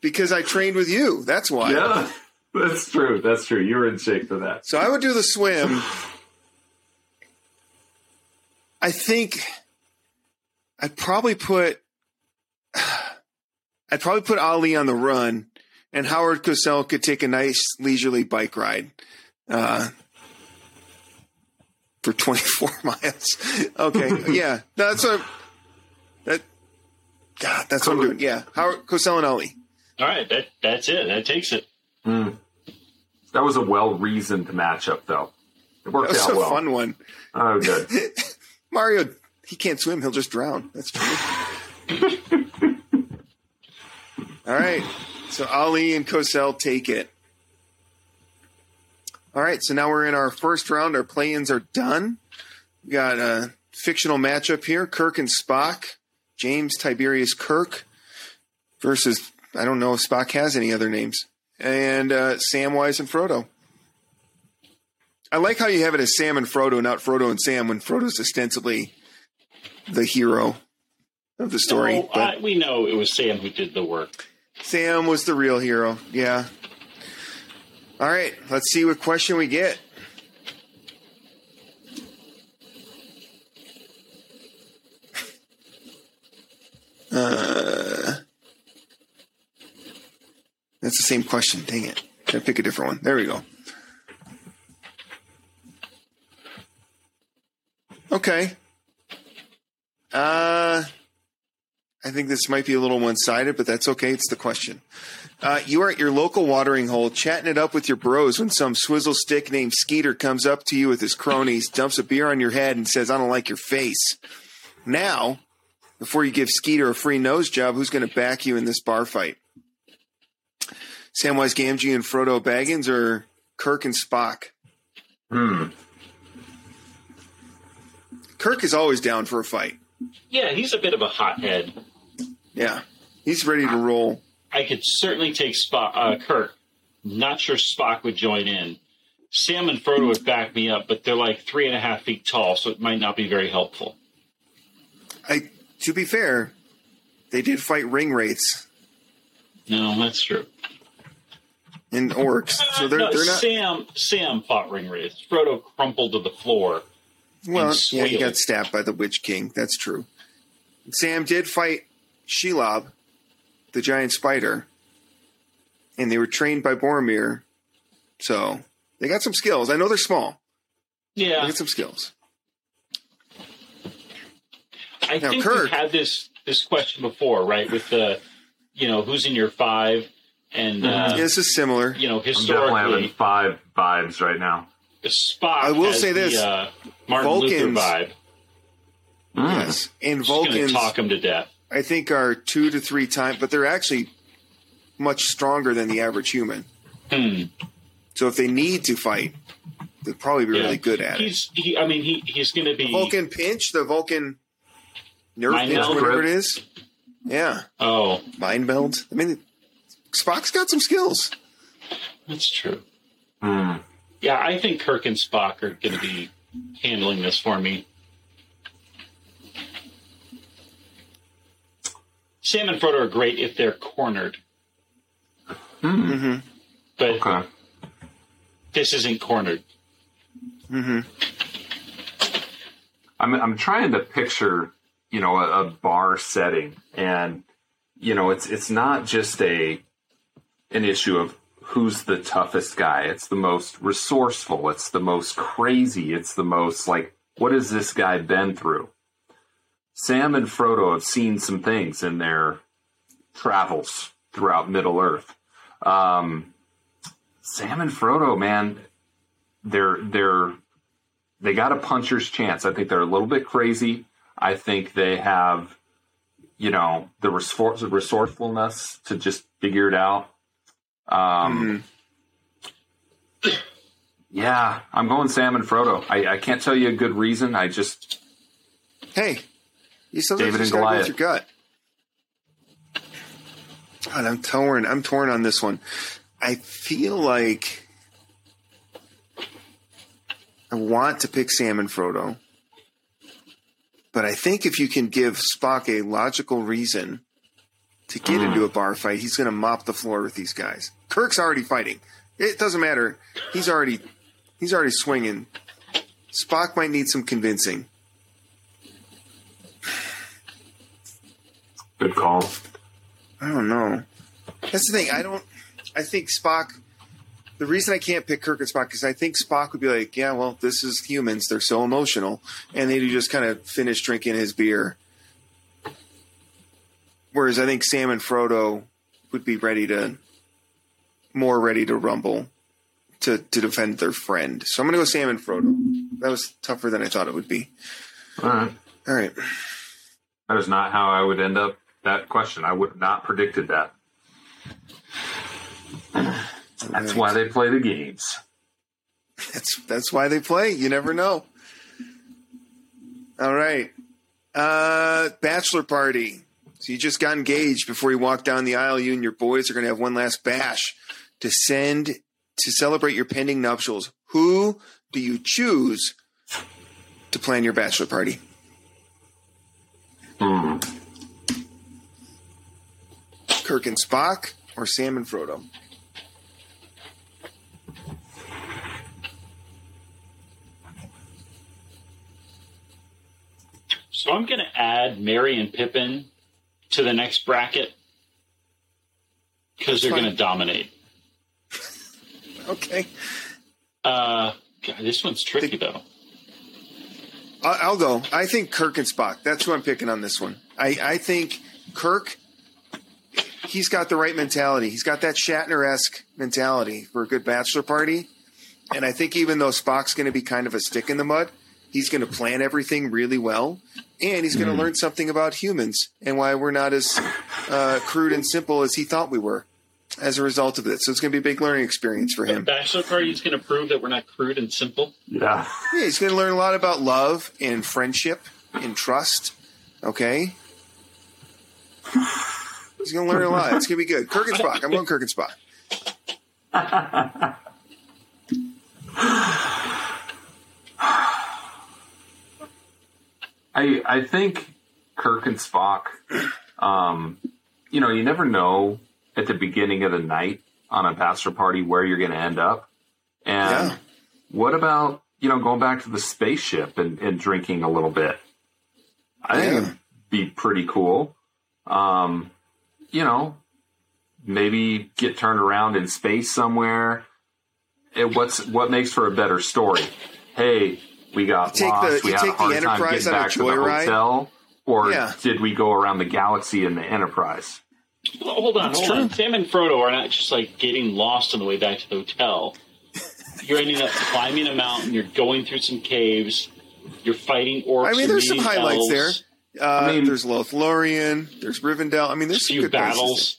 because I trained with you, that's why. Yeah, that's true. That's true. You were in shape for that. So I would do the swim. I think I'd probably put *sighs* I'd probably put Ali on the run, and Howard Cosell could take a nice leisurely bike ride uh, for *laughs* 24 *laughs* miles. Okay, yeah, that's what that. God, that's what I'm doing. Yeah, Howard Cosell and Ali. All right, that that's it. That takes it. That was a well reasoned matchup, though. It worked That was out a well. fun one. Oh, good. *laughs* Mario, he can't swim; he'll just drown. That's true. *laughs* All right, so Ali and Cosell take it. All right, so now we're in our first round. Our play-ins are done. We got a fictional matchup here: Kirk and Spock. James Tiberius Kirk versus I don't know if Spock has any other names, and uh, Samwise and Frodo. I like how you have it as Sam and Frodo, not Frodo and Sam, when Frodo's ostensibly the hero of the story. No, but I, we know it was Sam who did the work. Sam was the real hero. Yeah. All right, let's see what question we get. Uh, that's the same question. Dang it. Gotta pick a different one. There we go. Okay. Uh, I think this might be a little one sided, but that's okay. It's the question. Uh, you are at your local watering hole chatting it up with your bros when some swizzle stick named Skeeter comes up to you with his cronies, dumps a beer on your head, and says, I don't like your face. Now, before you give Skeeter a free nose job, who's going to back you in this bar fight? Samwise Gamgee and Frodo Baggins or Kirk and Spock? Hmm. Kirk is always down for a fight. Yeah, he's a bit of a hothead. Yeah. He's ready to roll. I could certainly take Spock, uh, Kirk. Not sure Spock would join in. Sam and Frodo would back me up, but they're like three and a half feet tall, so it might not be very helpful. I to be fair, they did fight ring wraiths No, that's true. and orcs, so they're No, they're not. Sam Sam fought ring wraiths. Frodo crumpled to the floor. Well, yeah, he got stabbed by the Witch King. That's true. Sam did fight Shelob, the giant spider, and they were trained by Boromir, so they got some skills. I know they're small. They Yeah, got some skills. I Now, think Kirk- we've had this this question before, right? With the, you know, who's in your five, and uh, Yeah, this is similar. you know, I'm definitely having historically, five vibes right now. Spock. I will has say this, the, uh, Martin Luther Vulcans- vibe. Yes, and Just going to Vulcans, talk him to death. I think, are two to three times, but they're actually much stronger than the average human. Hmm. So if they need to fight, they'll probably be Yeah. really good at it. He, I mean, he he's going to be. Vulcan pinch, the Vulcan nerve Mind pinch, whatever it is. Yeah, Oh, mind meld. I mean, Spock's got some skills. that's true. Hmm. Yeah, I think Kirk and Spock are going to be handling this for me. Sam and Frodo are great if they're cornered, Mm-hmm. but Okay. this isn't cornered. Mm-hmm. I'm I'm trying to picture, you know, a, a bar setting, and you know, it's it's not just a an issue of who's the toughest guy. It's the most resourceful. It's the most crazy. It's the most like, what has this guy been through? Sam and Frodo have seen some things in their travels throughout Middle Earth. Um, Sam and Frodo, man, they're they're they got a puncher's chance. I think they're a little bit crazy. I think they have, you know, the resourcefulness to just figure it out. Um, yeah, I'm going Sam and Frodo. I, I can't tell you a good reason. I just Hey, you sometimes David just gotta go with your gut. God, I'm torn. I'm torn on this one. I feel like I want to pick Sam and Frodo, but I think if you can give Spock a logical reason to get into a bar fight, he's going to mop the floor with these guys. Kirk's already fighting. It doesn't matter. He's already he's already swinging. Spock might need some convincing. Good call. I don't know. That's the thing. I don't. I think Spock. The reason I can't pick Kirk and Spock is I think Spock would be like, yeah, well, this is humans. They're so emotional, and they'd just kind of finish drinking his beer. Whereas I think Sam and Frodo would be ready to, more ready to rumble, to to defend their friend. So I'm gonna go Sam and Frodo. That was tougher than I thought it would be. All right. All right. That is not how I would end up that question. I would not predicted that. That's why they play the games. That's that's why they play. You never know. All right. Uh bachelor party. So you just got engaged before you walk down the aisle. You and your boys are gonna have one last bash to send to celebrate your pending nuptials. Who do you choose to plan your bachelor party? Hmm. Kirk and Spock or Sam and Frodo? So I'm going to add Merry and Pippin to the next bracket because they're going to dominate. *laughs* Okay. Uh, God, this one's tricky though. I'll go. I think Kirk and Spock. That's who I'm picking on this one. I, I think Kirk, he's got the right mentality. He's got that Shatner esque mentality for a good bachelor party. And I think even though Spock's going to be kind of a stick in the mud, he's going to plan everything really well. And he's going to learn something about humans and why we're not as uh, crude and simple as he thought we were as a result of it. So it's going to be a big learning experience for The him. bachelor party is going to prove that we're not crude and simple. Yeah. Yeah, he's going to learn a lot about love and friendship and trust. Okay. *sighs* *laughs* He's going to learn a lot. It's going to be good. Kirk and Spock. I'm going Kirk and Spock. I I think Kirk and Spock. Um, you know, you never know at the beginning of the night on a bachelor party where you're going to end up. And Yeah. what about you know going back to the spaceship and, and drinking a little bit? I think it'd be pretty cool. Um, you know, maybe get turned around in space somewhere. It, what's what makes for a better story? Hey, we got take the- lost. we you had a take the hard time Enterprise getting on back to the joyride? hotel, or Yeah. did we go around the galaxy in the Enterprise? Well, hold on, hold on. Sam and Frodo are not just like getting lost on the way back to the hotel. You're ending up climbing a mountain. You're going through some caves. You're fighting orcs. I mean, there's some highlights elves, there. Uh, mean- there's Lothlorien. There's Rivendell. I mean, there's some few good places battles.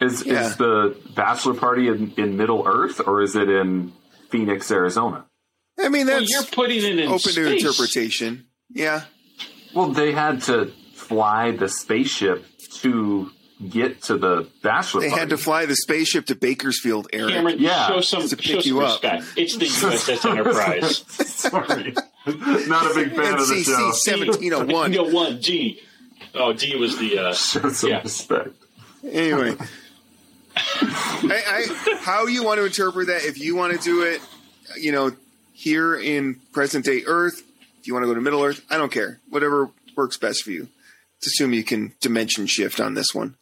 Is Yeah. is the bachelor party in, in Middle Earth or is it in Phoenix, Arizona? I mean, Well, that's you're putting it in open space. to interpretation. Yeah. Well, they had to fly the spaceship to get to the bachelor Party. They party. had to fly the spaceship to Bakersfield, Eric. Cameron, Yeah. show some, To pick show some you up. respect. It's the USS *laughs* Enterprise. Sorry, *laughs* not a big fan of the NCC show. 1701. *laughs* no one D. Oh, D was the. Uh, Show some Yeah. respect. Anyway, *laughs* I, I, how you want to interpret that? If you want to do it, you know, here in present day Earth, if you want to go to Middle Earth, I don't care. Whatever works best for you. Let's assume you can dimension shift on this one.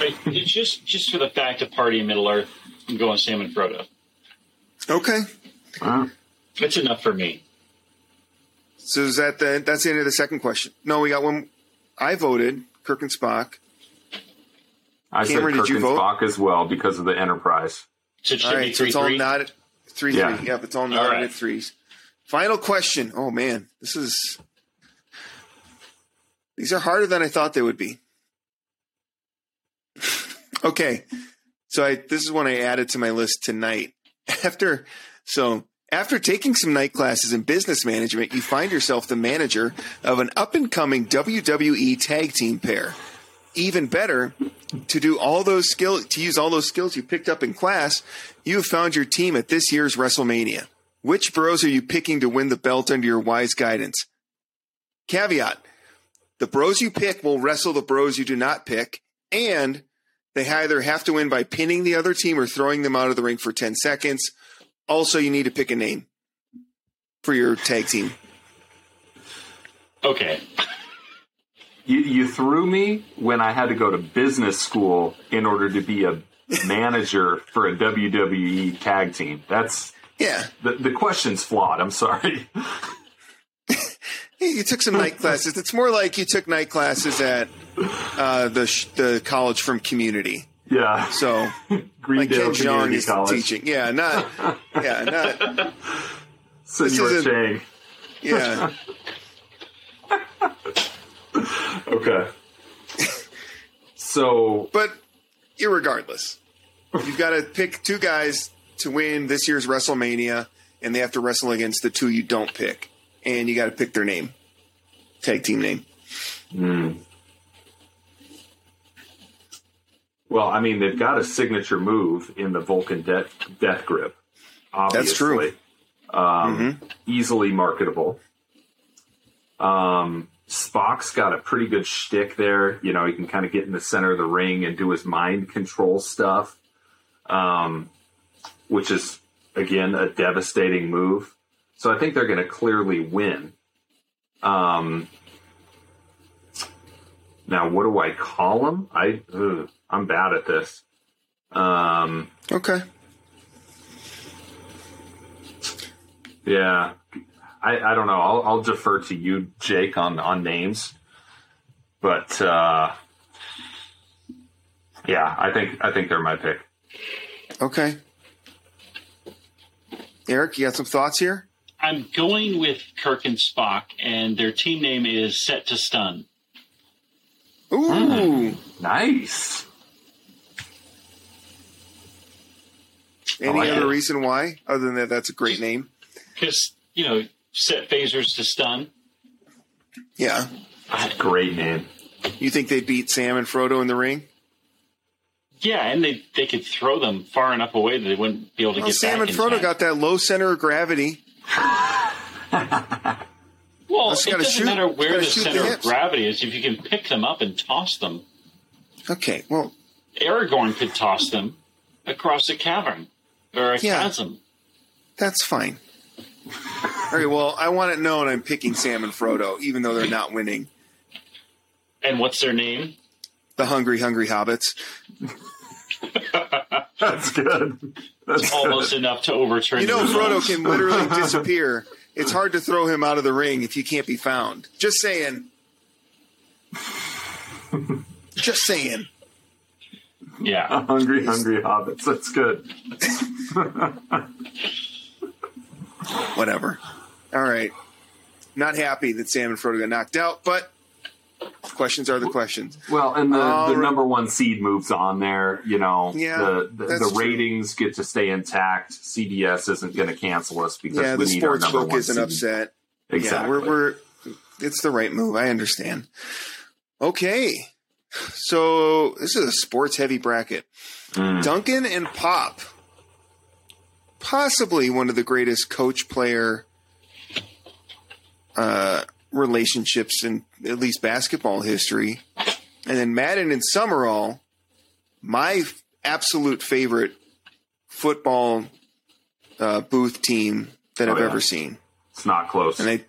right, it's just just for the fact of party in Middle Earth, I'm going Sam and Frodo. Okay. Uh, That's enough for me. So is that the that's the end of the second question? No, we got one. I voted Kirk and Spock. I said Cameron, did Kirk you and vote? Spock as well because of the Enterprise. So it should All be right, so three it's all three. not three Yeah. three. Yep, it's all nodded right. at threes. Final question. Oh man, this is these are harder than I thought they would be. *laughs* okay, so I this is one I added to my list tonight. *laughs* After so after taking some night classes in business management, you find yourself the manager of an up and coming WWE tag team pair. even better, to do all those skill to use all those skills you picked up in class, you have found your team at this year's WrestleMania. Which bros are you picking to win the belt under your wise guidance? Caveat: the bros you pick will wrestle the bros you do not pick, and they either have to win by pinning the other team or throwing them out of the ring for 10 seconds. Also, you need to pick a name for your tag team. Okay. You, you threw me when I had to go to business school in order to be a manager for a WWE tag team. That's Yeah. the, the question's flawed. I'm sorry. *laughs* You took some night classes. It's more like you took night classes at uh, the sh- the college from community. Yeah. So *laughs* Greendale like Ken Community is College. teaching. Yeah, not yeah, not *laughs* Senor Chang. yeah. *laughs* Okay. So But irregardless, you've got to pick two guys to win this year's WrestleMania, and they have to wrestle against the two you don't pick, and you got to pick their name, tag team name. Hmm. Well, I mean, they've got a signature move in the Vulcan death, death grip. Obviously. That's true. Um, Easily marketable. Um, Spock's got a pretty good shtick there. You know, he can kind of get in the center of the ring and do his mind control stuff, um, which is, again, a devastating move. So I think they're going to clearly win. Um, now, what do I call him? I ugh, I'm bad at this. Um, Okay. yeah, I, I don't know. I'll, I'll defer to you, Jake, on on names. But uh, yeah, I think I think they're my pick. Okay. Eric, you got some thoughts here? I'm going with Kirk and Spock, and their team name is Set to Stun. Ooh. Nice. Any like other it. reason why? Other than that, that's a great name. Because, you know, set phasers to stun. Yeah. Great name. You think they beat Sam and Frodo in the ring? Yeah, and they, they could throw them far enough away that they wouldn't be able to Well, get Sam back and Frodo time. got that low center of gravity. *laughs* Well, it doesn't shoot- matter where the shoot the center of gravity is. If you can pick them up and toss them, Okay, well, Aragorn could toss them across a cavern or a Yeah. chasm. that's fine. All right, well, I want it known I'm picking Sam and Frodo, even though they're not winning. And what's their name? The hungry, hungry hobbits. *laughs* That's good. That's Almost enough to overturn. You know, the Frodo can literally *laughs* disappear. It's hard to throw him out of the ring if he can't be found. Just saying. *laughs* Just saying. Yeah, hungry, hungry hobbits. That's good. Whatever. All right. Not happy that Sam and Frodo got knocked out, but questions are the questions. Well, and the, All the um, number one seed moves on there. You know, Yeah, the the, the ratings get to stay intact. CBS isn't going to cancel us because Yeah, we the need our sports number book one isn't seed. upset. Exactly. Yeah, we're, we're it's the right move. I understand. Okay. So this is a sports heavy bracket. Mm. Duncan and Pop. Possibly one of the greatest coach player uh, relationships in at least basketball history. And then Madden and Summerall, my absolute favorite football uh, booth team that Oh, I've yeah. ever seen. It's not close. And they,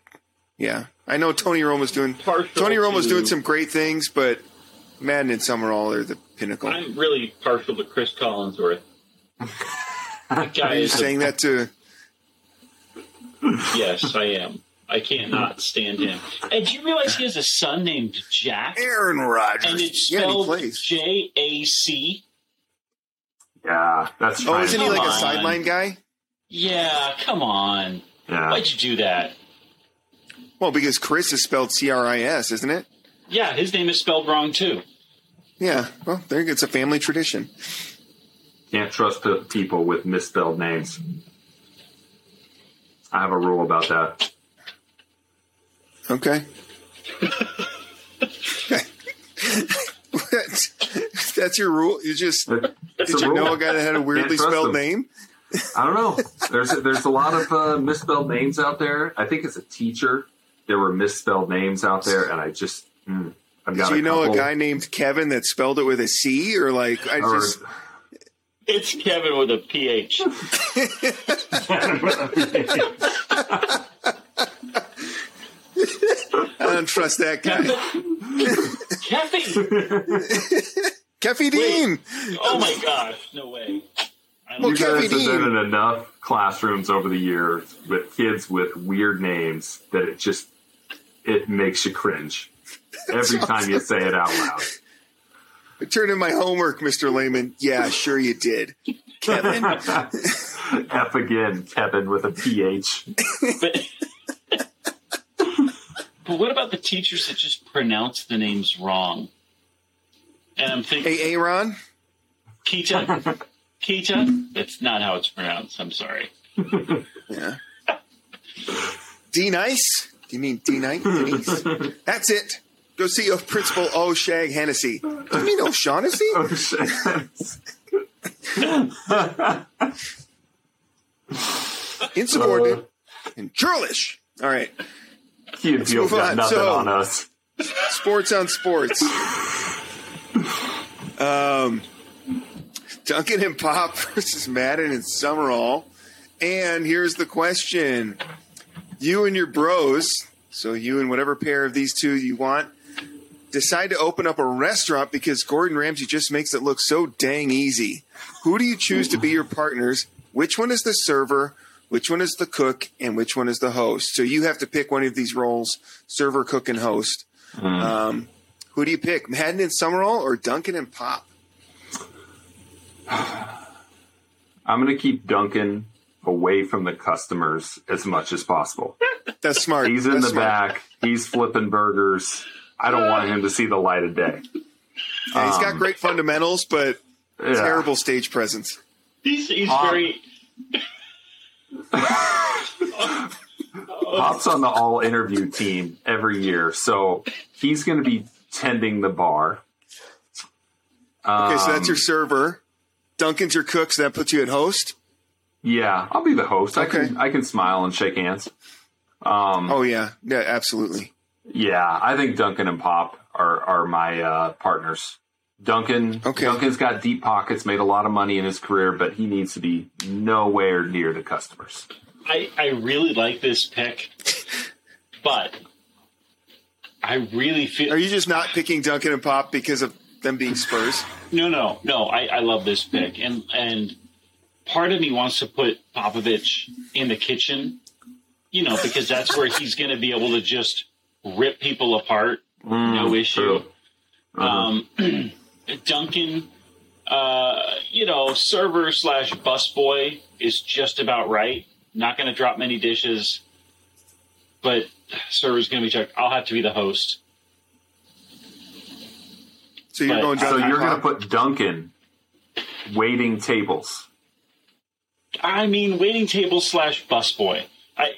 yeah, I know Tony Romo's doing Partial Tony Romo's to- doing some great things, but Madden and Summerall are the pinnacle. I'm really partial to Cris Collinsworth. *laughs* Are you is a- saying that to? yes, I am. I can't not stand him. And do you realize he has a son named Jac? Aaron Rodgers. And it's yeah, spelled plays. J A C. yeah, that's Oh, fine. isn't he Come like a sideline guy? Yeah, come on. Yeah. Why'd you do that? Well, because Chris is spelled C R I S, isn't it? Yeah, his name is spelled wrong too. Yeah. Well, there it's a family tradition. Can't trust pe- people with misspelled names. I have a rule about that. Okay. *laughs* that's, that's your rule. You just It's did you rule. know a guy that had a weirdly spelled him. name? I don't know. *laughs* There's there's a lot of uh, misspelled names out there. I think as a teacher, there were misspelled names out there, and I just mm, Do you a know a guy named Kevin that spelled it with a C or like I or- just It's Kevin with a PH. *laughs* I don't trust that guy. Kevin! Keffy Dean. Oh my gosh, no way. Well, you guys have Dean. been in enough classrooms over the years with kids with weird names that it just it makes you cringe *laughs* every time you say it out loud. I turned in my homework, Mr. Lehman. Yeah, sure you did. Kevin. *laughs* F again, Kevin with a PH. but, but what about the teachers that just pronounce the names wrong? And I'm thinking, hey, Aaron. Keita. Keita? That's not how it's pronounced. I'm sorry. Yeah. *laughs* D nice? Do you mean D nice? That's it. Go see Principal O. Shag Hennessy. Do you mean *laughs* O'Shaughnessy? Insubordinate and churlish. All right. Key and Peele's move got on. nothing So- on us. Sports on sports. Um, Duncan and Pop *laughs* versus Madden and Summerall. And here's the question: You and your bros, so you and whatever pair of these two you want, decide to open up a restaurant because Gordon Ramsay just makes it look so dang easy. Who do you choose to be your partners? Which one is the server? Which one is the cook? And which one is the host? So you have to pick one of these roles: server, cook, and host. Um, who do you pick, Madden and Summerall or Duncan and Pop? *sighs* I'm going to keep Duncan away from the customers as much as possible. That's smart. He's in That's the smart. back. He's flipping burgers. I don't want him to see the light of day. Yeah, he's got Um, great fundamentals, but Yeah. terrible stage presence. He's, he's Um, very. Pop's on the all interview team every year, so he's going to be tending the bar. Okay, so that's Um, your server. Duncan's your cook, so that puts you at host. Yeah, I'll be the host. I Okay. can I can smile and shake hands. Um, Oh yeah, yeah, absolutely. Yeah, I think Duncan and Pop are are my uh, partners. Duncan, Okay. Duncan's got deep pockets, made a lot of money in his career, but he needs to be nowhere near the customers. I, I really like this pick, but I really feel. Are you just not picking Duncan and Pop because of them being Spurs? No, no, no. I, I love this pick, and and part of me wants to put Popovich in the kitchen, you know, because that's where he's going to be able to just rip people apart, no issue. true. Um, *clears throat* Duncan, uh, you know, server slash busboy is just about right. Not going to drop many dishes, but server's going to be checked. I'll have to be the host. So you're But- going So you're going to put Duncan waiting tables. I mean, waiting table slash busboy. I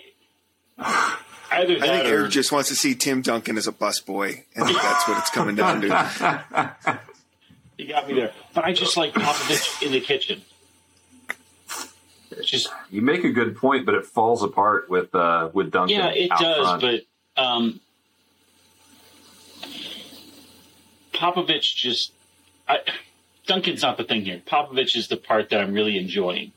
*sighs* *sighs* *sighs* either I that think or Eric just wants to see Tim Duncan as a busboy. I think that's what it's coming down to. *laughs* you got me there. But I just like Popovich in the kitchen. Just You make a good point, but it falls apart with uh, with Duncan. yeah, it out does. front. But um, Popovich just I, Duncan's not the thing here. Popovich is the part that I'm really enjoying.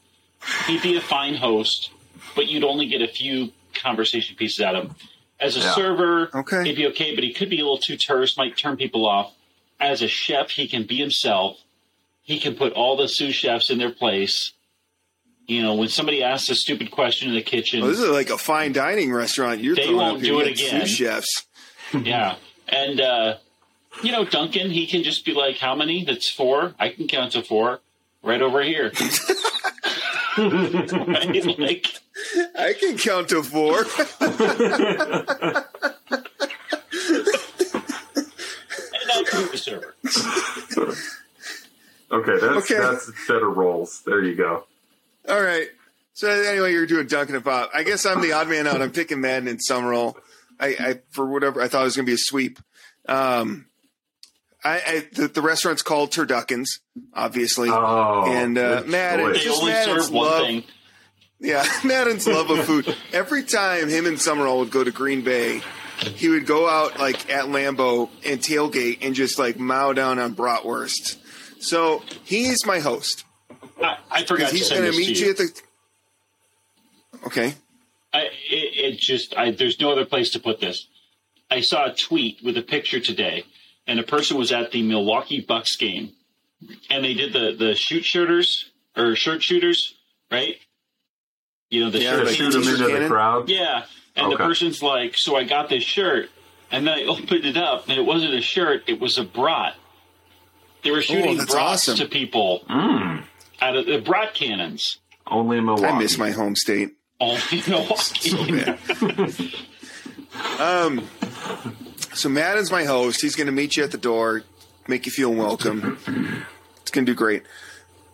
He'd be a fine host, but you'd only get a few conversation pieces out of him. As a Yeah. server, Okay. he'd be okay, but he could be a little too terse, might turn people off. As a chef, he can be himself. He can put all the sous chefs in their place. You know, when somebody asks a stupid question in the kitchen, Well, this is like a fine dining restaurant. You're They won't do it got sous again. chefs. *laughs* Yeah. And, uh, you know, Duncan, he can just be like, how many? That's four. I can count to four right over here. *laughs* *laughs* right? Like, I can count to four. and I'll be the server. okay, that's Okay. that's better rolls. There you go. All right. So anyway, you're doing Duncan and Pop. I guess I'm the odd man out. I'm picking Madden and Summerall. I, I for whatever I thought it was going to be a sweep. Um, I, I the, the restaurant's called Turduckens, obviously. Oh, And, uh, good Matt, choice. They Just only Madden's serve one love- thing. Yeah, *laughs* Madden's love of food. Every time him and Summerall would go to Green Bay, he would go out like at Lambeau and tailgate and just like mow down on bratwurst. So he's my host I, I forgot he's going to meet you you. at the. Okay. I, it, it just I, there's no other place to put this. I saw a tweet with a picture today, and a person was at the Milwaukee Bucks game, and they did the the shoot shooters or shirt shooters, right? You know the Yeah, shirt shoot them T-shirt into the crowd. Yeah, and the person's like, "So I got this shirt, and then I *laughs* opened it up, and it wasn't a shirt; it was a brat. They were shooting Oh, brats awesome. to people Mm, out of the brat cannons. only in Milwaukee. I miss my home state. Only in *laughs* Milwaukee. So bad. um, so Madden's my host. He's going to meet you at the door, make you feel welcome. It's going to do great.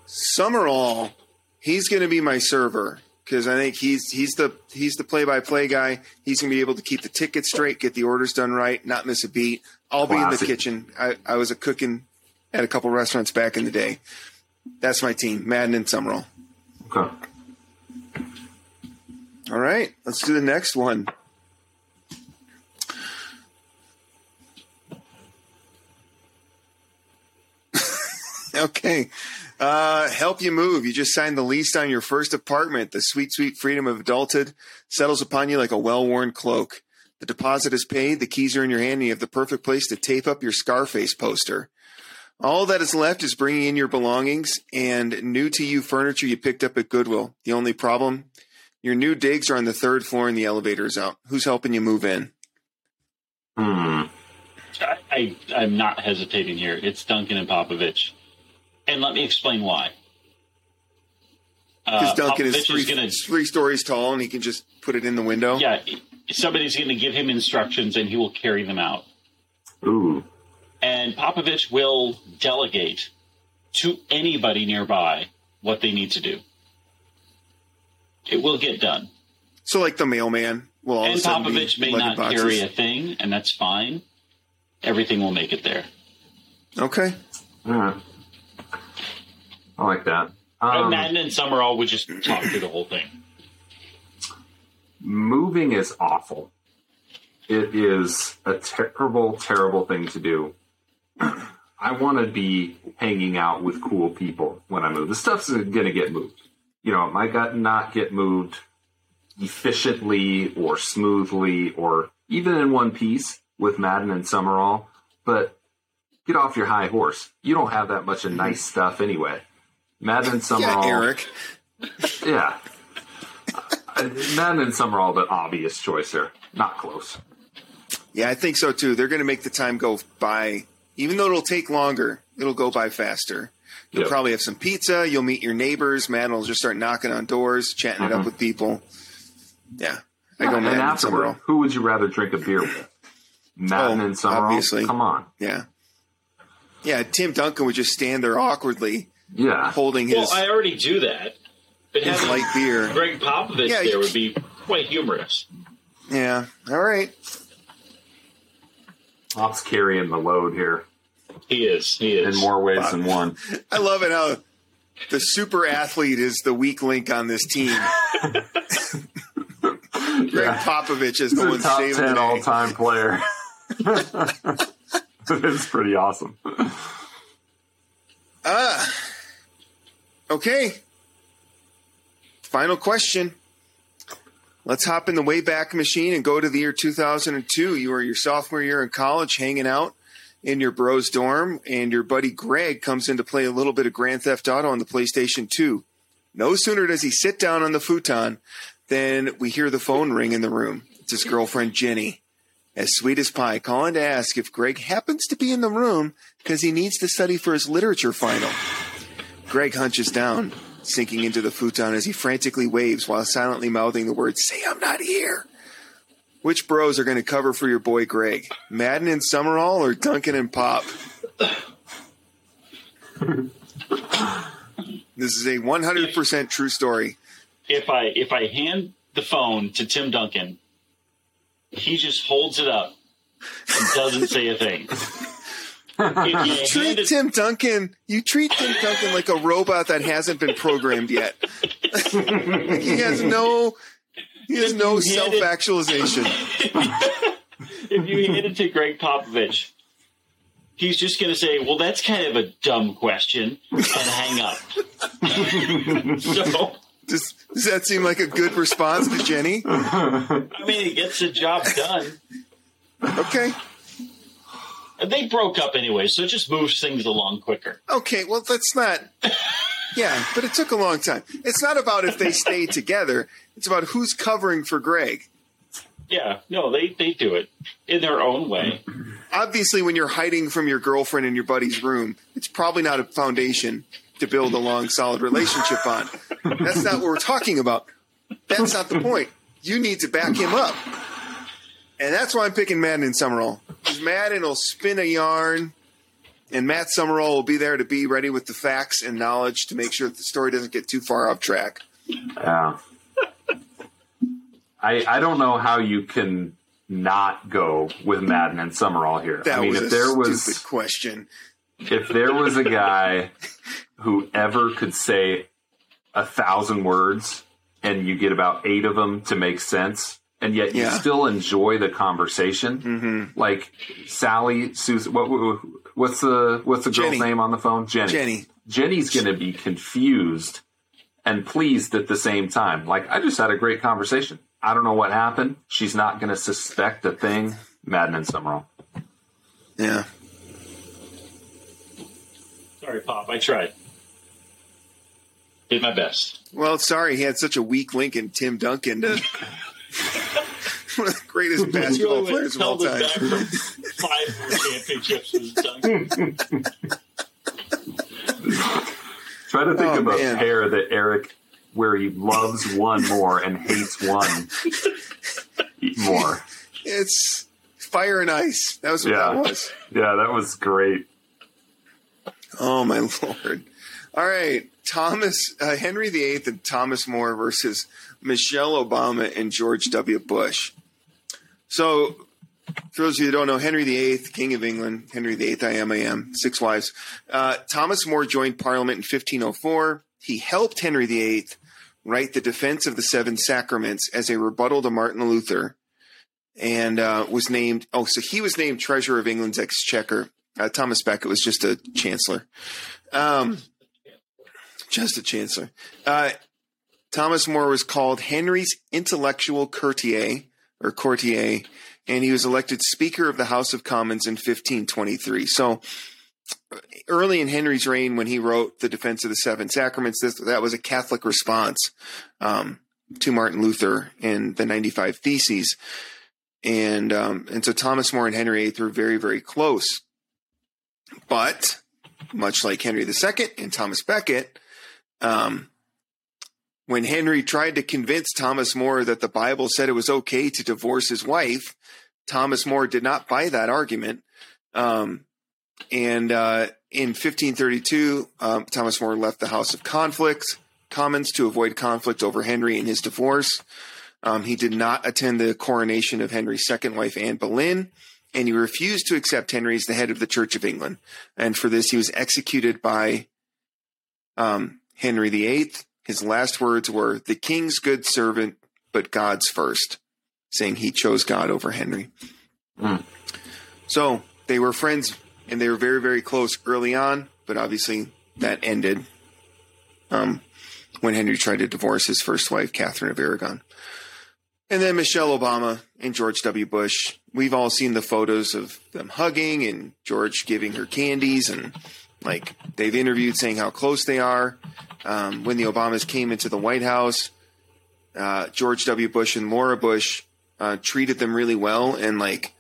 Summerall, he's going to be my server because I think he's he's the he's the play by play guy. He's going to be able to keep the tickets straight, get the orders done right, not miss a beat. I'll be in the kitchen. I, I was a cooking at a couple restaurants back in the day. That's my team, Madden and Summerall. Okay. All right, let's do the next one. *laughs* okay. Uh, help you move. You just signed the lease on your first apartment. The sweet, sweet freedom of adulthood settles upon you like a well worn cloak. The deposit is paid, the keys are in your hand, and you have the perfect place to tape up your Scarface poster. All that is left is bringing in your belongings and new to you furniture you picked up at Goodwill. The only problem your new digs are on the third floor and the elevator is out. Who's helping you move in? Hmm. I, I I'm not hesitating here. It's Duncan and Popovich, and let me explain why. Because Uh, Duncan is Popovich three, gonna, three stories tall and he can just put it in the window. yeah, somebody's going to give him instructions, and he will carry them out. Ooh. And Popovich will delegate to anybody nearby what they need to do. It will get done. So, like the mailman will all and of a sudden Popovich be may not boxes. carry a thing, and that's fine. Everything will make it there. Okay. All right. I like that. Um, Madden and Summerall would just talk through the whole thing. moving is awful. It is a terrible, terrible thing to do. *clears throat* I want to be hanging out with cool people when I move. The stuff's going to get moved. You know, it might got- not get moved efficiently or smoothly or even in one piece with Madden and Summerall, but get off your high horse. You don't have that much of nice stuff anyway. Madden and *laughs* Yeah, Summerall. Eric. *laughs* Yeah. Uh, Madden and Summerall, the obvious choice here. Not close. Yeah, I think so too. They're going to make the time go by, even though it'll take longer. It'll go by faster. You'll Yep. probably have some pizza. You'll meet your neighbors. Man will just start knocking on doors, chatting it up Mhm. with people. Yeah, I go and Madden and afterward, Summerall. who would you rather drink a beer with? Madden Oh, and Summerall? obviously. Come on. Yeah, yeah. Tim Duncan would just stand there awkwardly, Yeah. holding his Well, I already do that. But his having light beer. Greg Popovich Yeah, there would be quite humorous. Yeah. All right. Pop's carrying the load here He is. He is in more ways than one. I love it how the super athlete is the weak link on this team. *laughs* Greg Yeah. Popovich is He's the a one top saving 10 the day. all time player. *laughs* *laughs* it's pretty awesome. Ah. Okay. Final question. Let's hop in the Wayback Machine and go to the year 2002. You were your sophomore year in college, hanging out in your bro's dorm, and your buddy Greg comes in to play a little bit of Grand Theft Auto on the PlayStation 2. No sooner does he sit down on the futon than we hear the phone ring in the room. It's his girlfriend Jenny, as sweet as pie, calling to ask if Greg happens to be in the room because he needs to study for his literature final. Greg hunches down, sinking into the futon as he frantically waves while silently mouthing the words, Say I'm not here. Which bros are going to cover for your boy Greg? Madden and Summerall or Duncan and Pop? this is a 100% true story. if I if I hand the phone to Tim Duncan, he just holds it up and doesn't say a thing. You treat handed- Tim Duncan. You treat Tim Duncan like a robot that hasn't been programmed yet. Like, *laughs* he has no. He has no *laughs* If you handed- self actualization. if you hand it to Greg Popovich, he's just going to say, "Well, that's kind of a dumb question," and hang up. *laughs* so, Does, does that seem like a good response to Jenny? I mean, it gets the job done. Okay. They broke up anyway, so it just moves things along quicker. Okay. Well, that's not. Yeah, but it took a long time. It's not about if they stay together. It's about who's covering for Greg. Yeah, no, they they do it in their own way. Obviously, when you're hiding from your girlfriend in your buddy's room, it's probably not a foundation to build a long, solid relationship on. That's not what we're talking about. That's not the point. You need to back him up. And that's why I'm picking Madden and Summerall. Because Madden will spin a yarn, and Pat Summerall will be there to be ready with the facts and knowledge to make sure that the story doesn't get too far off track. Yeah. I I don't know how you can not go with Madden and Summerall here. That I mean, was if a there was stupid question. if there was a guy who ever could say a thousand words and you get about eight of them to make sense and yet you Yeah. still enjoy the conversation Mm-hmm. like sally susan what, what- what's the what's the girl's name on the phone jenny Jenny. jenny's gonna be confused and pleased at the same time like i just had a great conversation i don't know what happened she's not gonna suspect a thing madden and summerall Yeah. Sorry, Pop, I tried. Did my best. Well, sorry, he had such a weak link in Tim Duncan. To, *laughs* *laughs* one of the greatest basketball players of all time. back from *laughs* five more championships was done. Try to think Oh, of a man. pair that Eric, where he loves one more and hates one more. It's fire and ice. That was what Yeah. that was. Yeah, that was great. Oh my *laughs* lord! All right, Thomas uh, Henry VIII and Thomas More versus Michelle Obama and George W. Bush. So, for those of you who don't know, Henry VIII, King of England, Henry VIII, I am, I am, six wives. Uh, Thomas More joined Parliament in 1504. He helped Henry VIII write the Defense of the Seven Sacraments as a rebuttal to Martin Luther, and uh, was named. Oh, so he was named Treasurer of England's Exchequer. Uh, Thomas Becket was just a chancellor. Um, just a chancellor. Uh, Thomas More was called Henry's intellectual courtier or courtier, and he was elected Speaker of the House of Commons in 1523. So early in Henry's reign, when he wrote the Defense of the Seven Sacraments, this, that was a Catholic response um, to Martin Luther and the 95 Theses. And um, and so Thomas More and Henry VIII were very very close, but much like Henry II and Thomas Becket, um, when Henry tried to convince Thomas More that the Bible said it was okay to divorce his wife, Thomas More did not buy that argument. Um, and uh, in 1532, um, Thomas More left the House of Conflict Commons to avoid conflict over Henry and his divorce. Um, he did not attend the coronation of Henry's second wife, Anne Boleyn, and he refused to accept Henry as the head of the Church of England. And for this, he was executed by um, Henry VIII. His last words were, The king's good servant, but God's first, saying he chose God over Henry. Mm. So they were friends and they were very, very close early on, but obviously that ended um, when Henry tried to divorce his first wife, Catherine of Aragon. And then Michelle Obama and George W. Bush. We've all seen the photos of them hugging and George giving her candies and like they've interviewed saying how close they are. Um, when the Obamas came into the White House, uh, George W. Bush and Laura Bush uh, treated them really well and like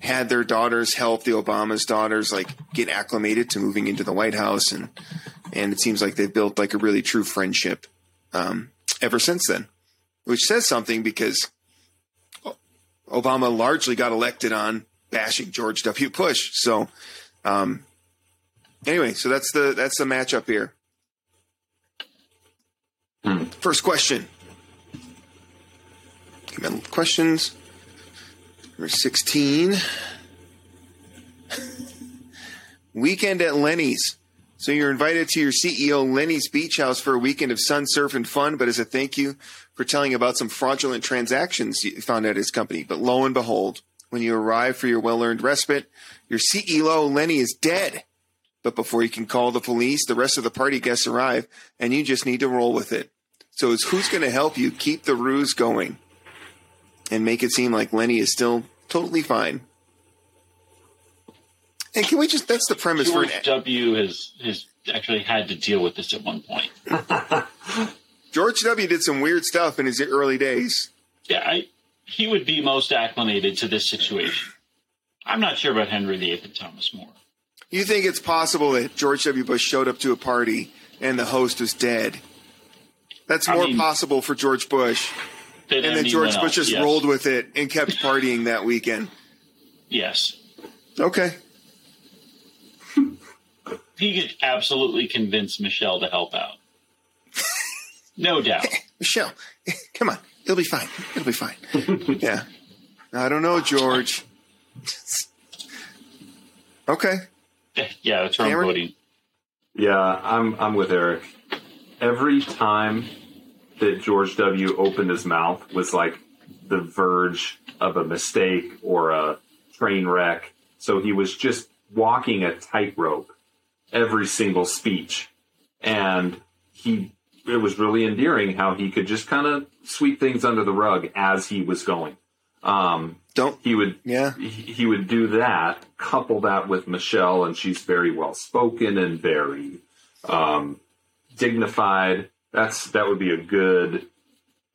had their daughters help the Obama's daughters like get acclimated to moving into the White House and and it seems like they've built like a really true friendship um, ever since then, which says something because Obama largely got elected on bashing George W. Bush. So, um, anyway, so that's the that's the matchup here. Hmm. First question. Questions. Number sixteen. *laughs* weekend at Lenny's. So you're invited to your CEO Lenny's Beach House for a weekend of sun, surf, and fun. But as a thank you for telling about some fraudulent transactions you found at his company. But lo and behold, when you arrive for your well-earned respite, your CEO Lenny is dead. But before you can call the police, the rest of the party guests arrive, and you just need to roll with it. So it's who's going to help you keep the ruse going and make it seem like Lenny is still totally fine. And can we just, that's the premise for George an, W. has has actually had to deal with this at one point. *laughs* George W. did some weird stuff in his early days. Yeah, I, he would be most acclimated to this situation. I'm not sure about Henry VIII and Thomas More. You think it's possible that George W. Bush showed up to a party and the host was dead? That's I more mean- possible for George Bush. And then George else, Bush just yes. rolled with it and kept partying that weekend. Yes, Okay. he could absolutely convince Michelle to help out. *laughs* No doubt. Michelle, come on. It'll be fine. It'll be fine. *laughs* yeah. I don't know, George. *laughs* okay. *laughs* Yeah, that's where Cameron? voting. Yeah, I'm I'm with Eric. Every time that George W. opened his mouth was like the verge of a mistake or a train wreck. So he was just walking a tightrope every single speech. And he it was really endearing how he could just kind of sweep things under the rug as he was going. Um, Don't. he would Yeah. he he would do that, couple that with Michelle, and she's very well spoken and very um, dignified. That's that would be a good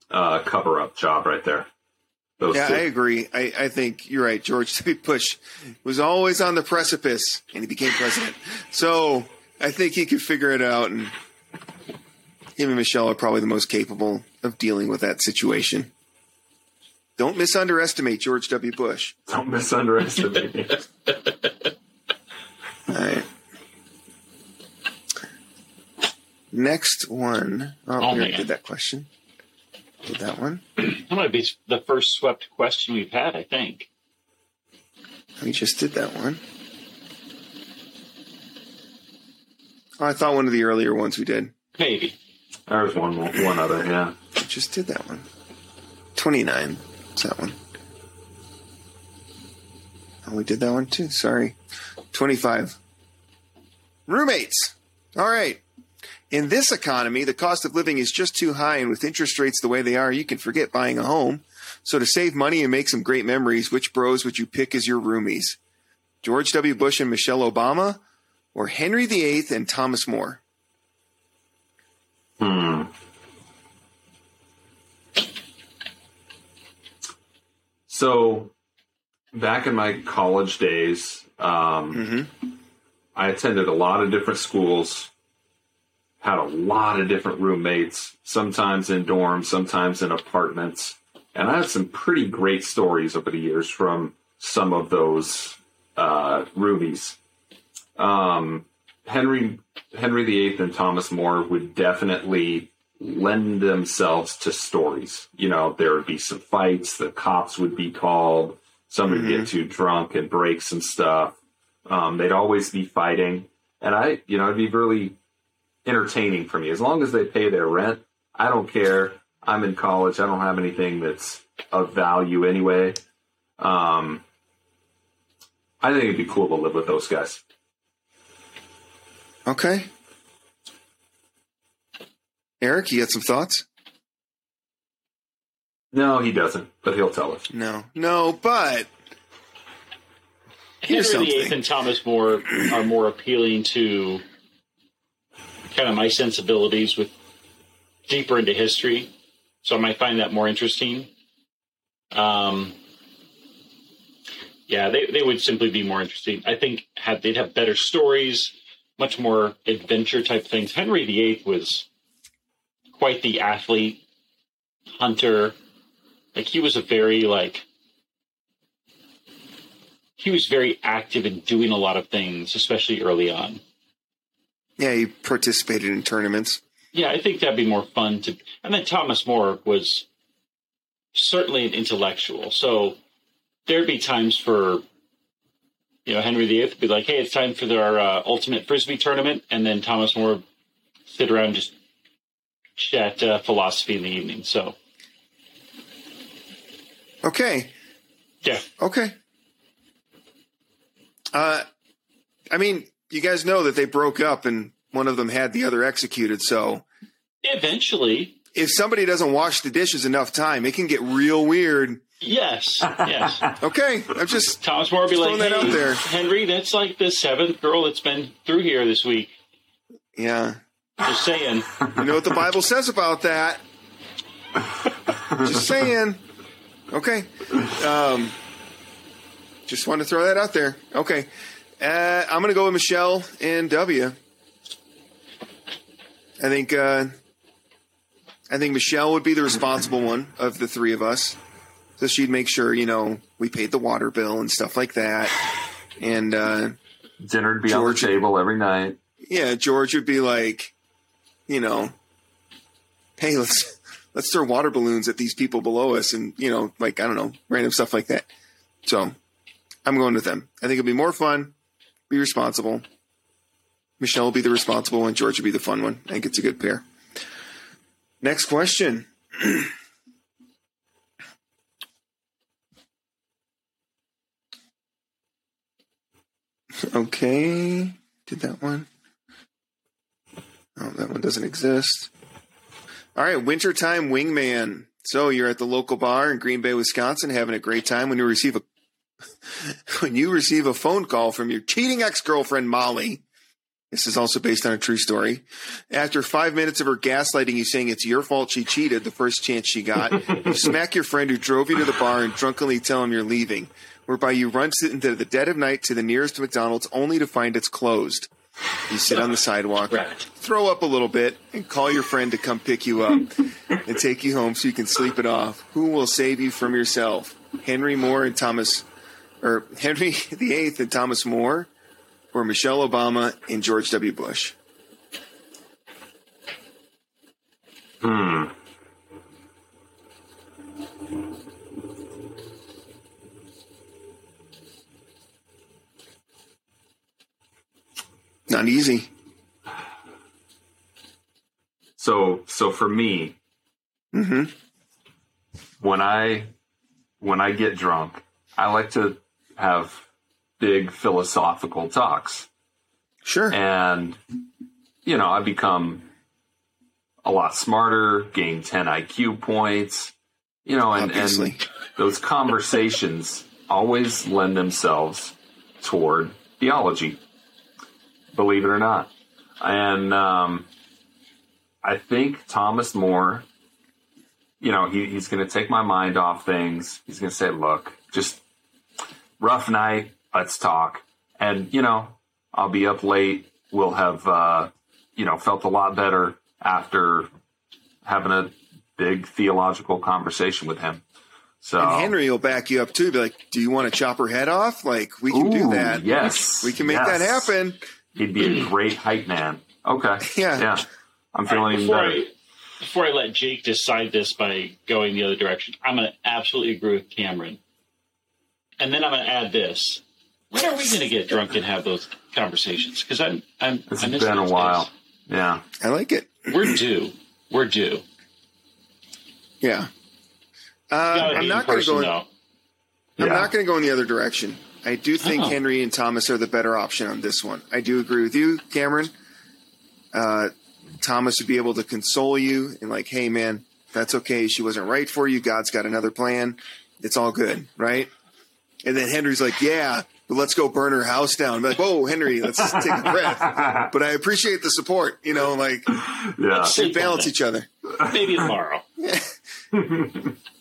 uh, cover up job right there. Those Yeah, two. I agree. I, I think you're right. George *laughs* W. Bush was always on the precipice and he became president. So I think he could figure it out. And him and Michelle are probably the most capable of dealing with that situation. Don't misunderestimate George W. Bush. *laughs* Don't misunderestimate me. All right. Next one. Oh, Oh, we man. did that question. Did that one. That might be the first swept question we've had, I think. We just did that one. Oh, I thought one of the earlier ones we did. Maybe. There's one one other, yeah. We just did that one. 29. That one? Oh, we did that one too. Sorry. 25. Roommates. All right. In this economy, the cost of living is just too high, and with interest rates the way they are, you can forget buying a home. So, to save money and make some great memories, which bros would you pick as your roomies? George W. Bush and Michelle Obama, or Henry VIII and Thomas More? Hmm. So, back in my college days, um, Mm-hmm. I attended a lot of different schools, had a lot of different roommates, sometimes in dorms, sometimes in apartments. And I have some pretty great stories over the years from some of those uh, roomies. Um, Henry Henry VIII and Thomas More would definitely lend themselves to stories. You know, there would be some fights, the cops would be called, somebody would get too drunk and break some stuff. Um, they'd always be fighting. And I, you know, it'd be really entertaining for me. As long as they pay their rent, I don't care. I'm in college. I don't have anything that's of value anyway. Um, I think it'd be cool to live with those guys. Okay. Eric, you got some thoughts? No, he doesn't, but he'll tell us. No. No, but Here's Henry VIII something. and Thomas More are more appealing to kind of my sensibilities with deeper into history. So I might find that more interesting. Um, yeah, they, they would simply be more interesting. I think have, they'd have better stories, much more adventure type things. Henry VIII was quite the athlete, hunter. Like he was a very like he was very active in doing a lot of things, especially early on. yeah, he participated in tournaments. Yeah, I think that'd be more fun to. And then Thomas More was certainly an intellectual, so there'd be times for you know, Henry VIII would be like, "Hey, it's time for our uh, ultimate frisbee tournament," and then Thomas More sit around and just chat uh, philosophy in the evening. So, Okay. yeah, Okay. Uh, I mean, you guys know that they broke up and one of them had the other executed. So eventually, if somebody doesn't wash the dishes enough time, it can get real weird. yes, yes. *laughs* Okay. I'm just, Thomas More be like, throwing that "Hey, out there." Henry, that's like the seventh girl that's been through here this week." yeah. Just saying. You know what the Bible says about that. Just saying. Okay. Um, just wanted to throw that out there. Okay. Uh, I'm going to go with Michelle and W. I think uh, I think Michelle would be the responsible one of the three of us. So she'd make sure, you know, we paid the water bill and stuff like that. And uh, Dinner'd be George- on the table every night. yeah, George would be like, you know, hey, let's let's throw water balloons at these people below us, and you know, like I don't know, random stuff like that. So I'm going with them. I think it'll be more fun. Be responsible. Michelle will be the responsible one. George will be the fun one. I think it's a good pair. Next question. *clears throat* okay. Did that one? Oh, that one doesn't exist. All right, wintertime wingman. So you're at the local bar in Green Bay, Wisconsin, having a great time when you receive a *laughs* when you receive a phone call from your cheating ex-girlfriend Molly. This is also based on a true story. After five minutes of her gaslighting you saying it's your fault she cheated the first chance she got, *laughs* you smack your friend who drove you to the bar and drunkenly tell him you're leaving, whereby you run into the dead of night to the nearest McDonald's only to find it's closed. You sit on the sidewalk, Right. throw up a little bit, and call your friend to come pick you up *laughs* and take you home so you can sleep it off. Who will save you from yourself? Henry Moore and Thomas, or Henry *laughs* VIII and Thomas More, or Michelle Obama and George W. Bush? Hmm. Not easy. So so for me, mm-hmm. when I when I get drunk, I like to have big philosophical talks. Sure. And you know, I become a lot smarter, gain 10 IQ points, you know, and, Obviously. and those conversations always lend themselves toward theology, believe it or not. And um, I think Thomas More, you know, he, he's going to take my mind off things. He's going to say, look, just rough night, let's talk. And, you know, I'll be up late. We'll have, uh, you know, felt a lot better after having a big theological conversation with him. So And Henry will back you up too. Be like, "Do you want to chop her head off? Like, we can do that. Yes, we can make yes. that happen." He'd be a great hype man. Okay. Yeah. Yeah. I'm feeling right, before better. I before I let Jake decide this by going the other direction, I'm going to absolutely agree with Cameron, and then I'm going to add this: When are we going to get drunk and have those conversations? Because I'm I'm It's I miss been a while. days. Yeah. I like it. We're due. We're due. Yeah. Uh, I'm not going to person go. though. I'm Yeah. not going to go in the other direction. I do think Oh. Henry and Thomas are the better option on this one. I do agree with you, Cameron. Uh, Thomas would be able to console you and like, hey man, that's okay. She wasn't right for you. God's got another plan. It's all good, right? And then Henry's like, yeah, but let's go burn her house down. Be like, whoa, Henry, let's just take a breath. *laughs* But I appreciate the support. You know, like Yeah. they balance each other. Maybe tomorrow. *laughs*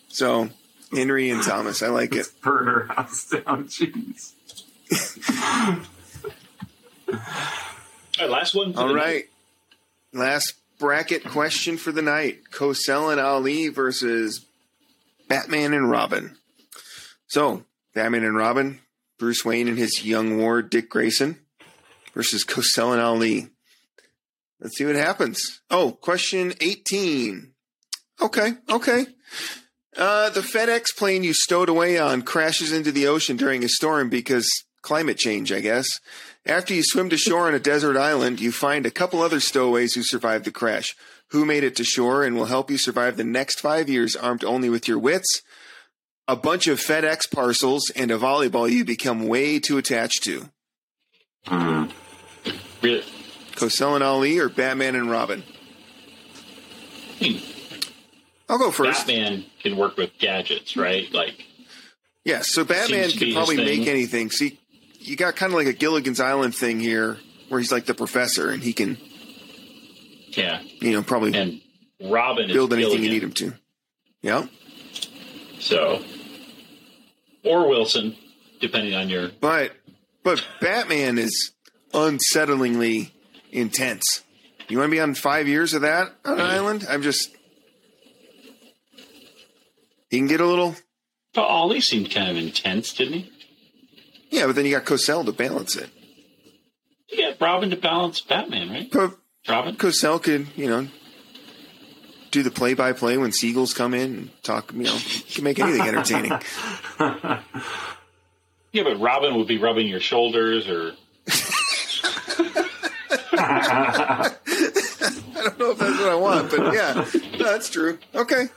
So Henry and Thomas, I like it. *laughs* Burn her house down. Jeez. All right, last one. for All the right. Last bracket question for the night. Cosell and Ali versus Batman and Robin. So, Batman and Robin, Bruce Wayne and his young ward, Dick Grayson, versus Cosell and Ali. Let's see what happens. Oh, question 18. Okay, okay. Uh, the FedEx plane you stowed away on crashes into the ocean during a storm because climate change, I guess. After you swim to shore on a desert island, you find a couple other stowaways who survived the crash. Who made it to shore and will help you survive the next five years armed only with your wits, a bunch of FedEx parcels, and a volleyball you become way too attached to? Hmm. Really, Cosell and Ali or Batman and Robin? Hmm. I'll go first. Batman can work with gadgets, right? Like, yeah. so Batman Seems to be can probably make anything. See, you got kind of like a Gilligan's Island thing here, where he's like the professor, and he can, yeah. you know, probably And Robin build anything you need him to. Yeah, So, or Wilson, depending on your. but but Batman is unsettlingly intense. You want to be on five years of that on an mm-hmm. island? I'm just. He can get a little, But Ali seemed kind of intense, didn't he? yeah, but then you got Cosell to balance it. You got Robin to balance Batman, right? But Robin. Cosell could, you know, do the play-by-play when seagulls come in and talk. You know, can make anything entertaining. *laughs* Yeah, but Robin would be rubbing your shoulders, or *laughs* I don't know if that's what I want, but yeah, no, that's true. Okay.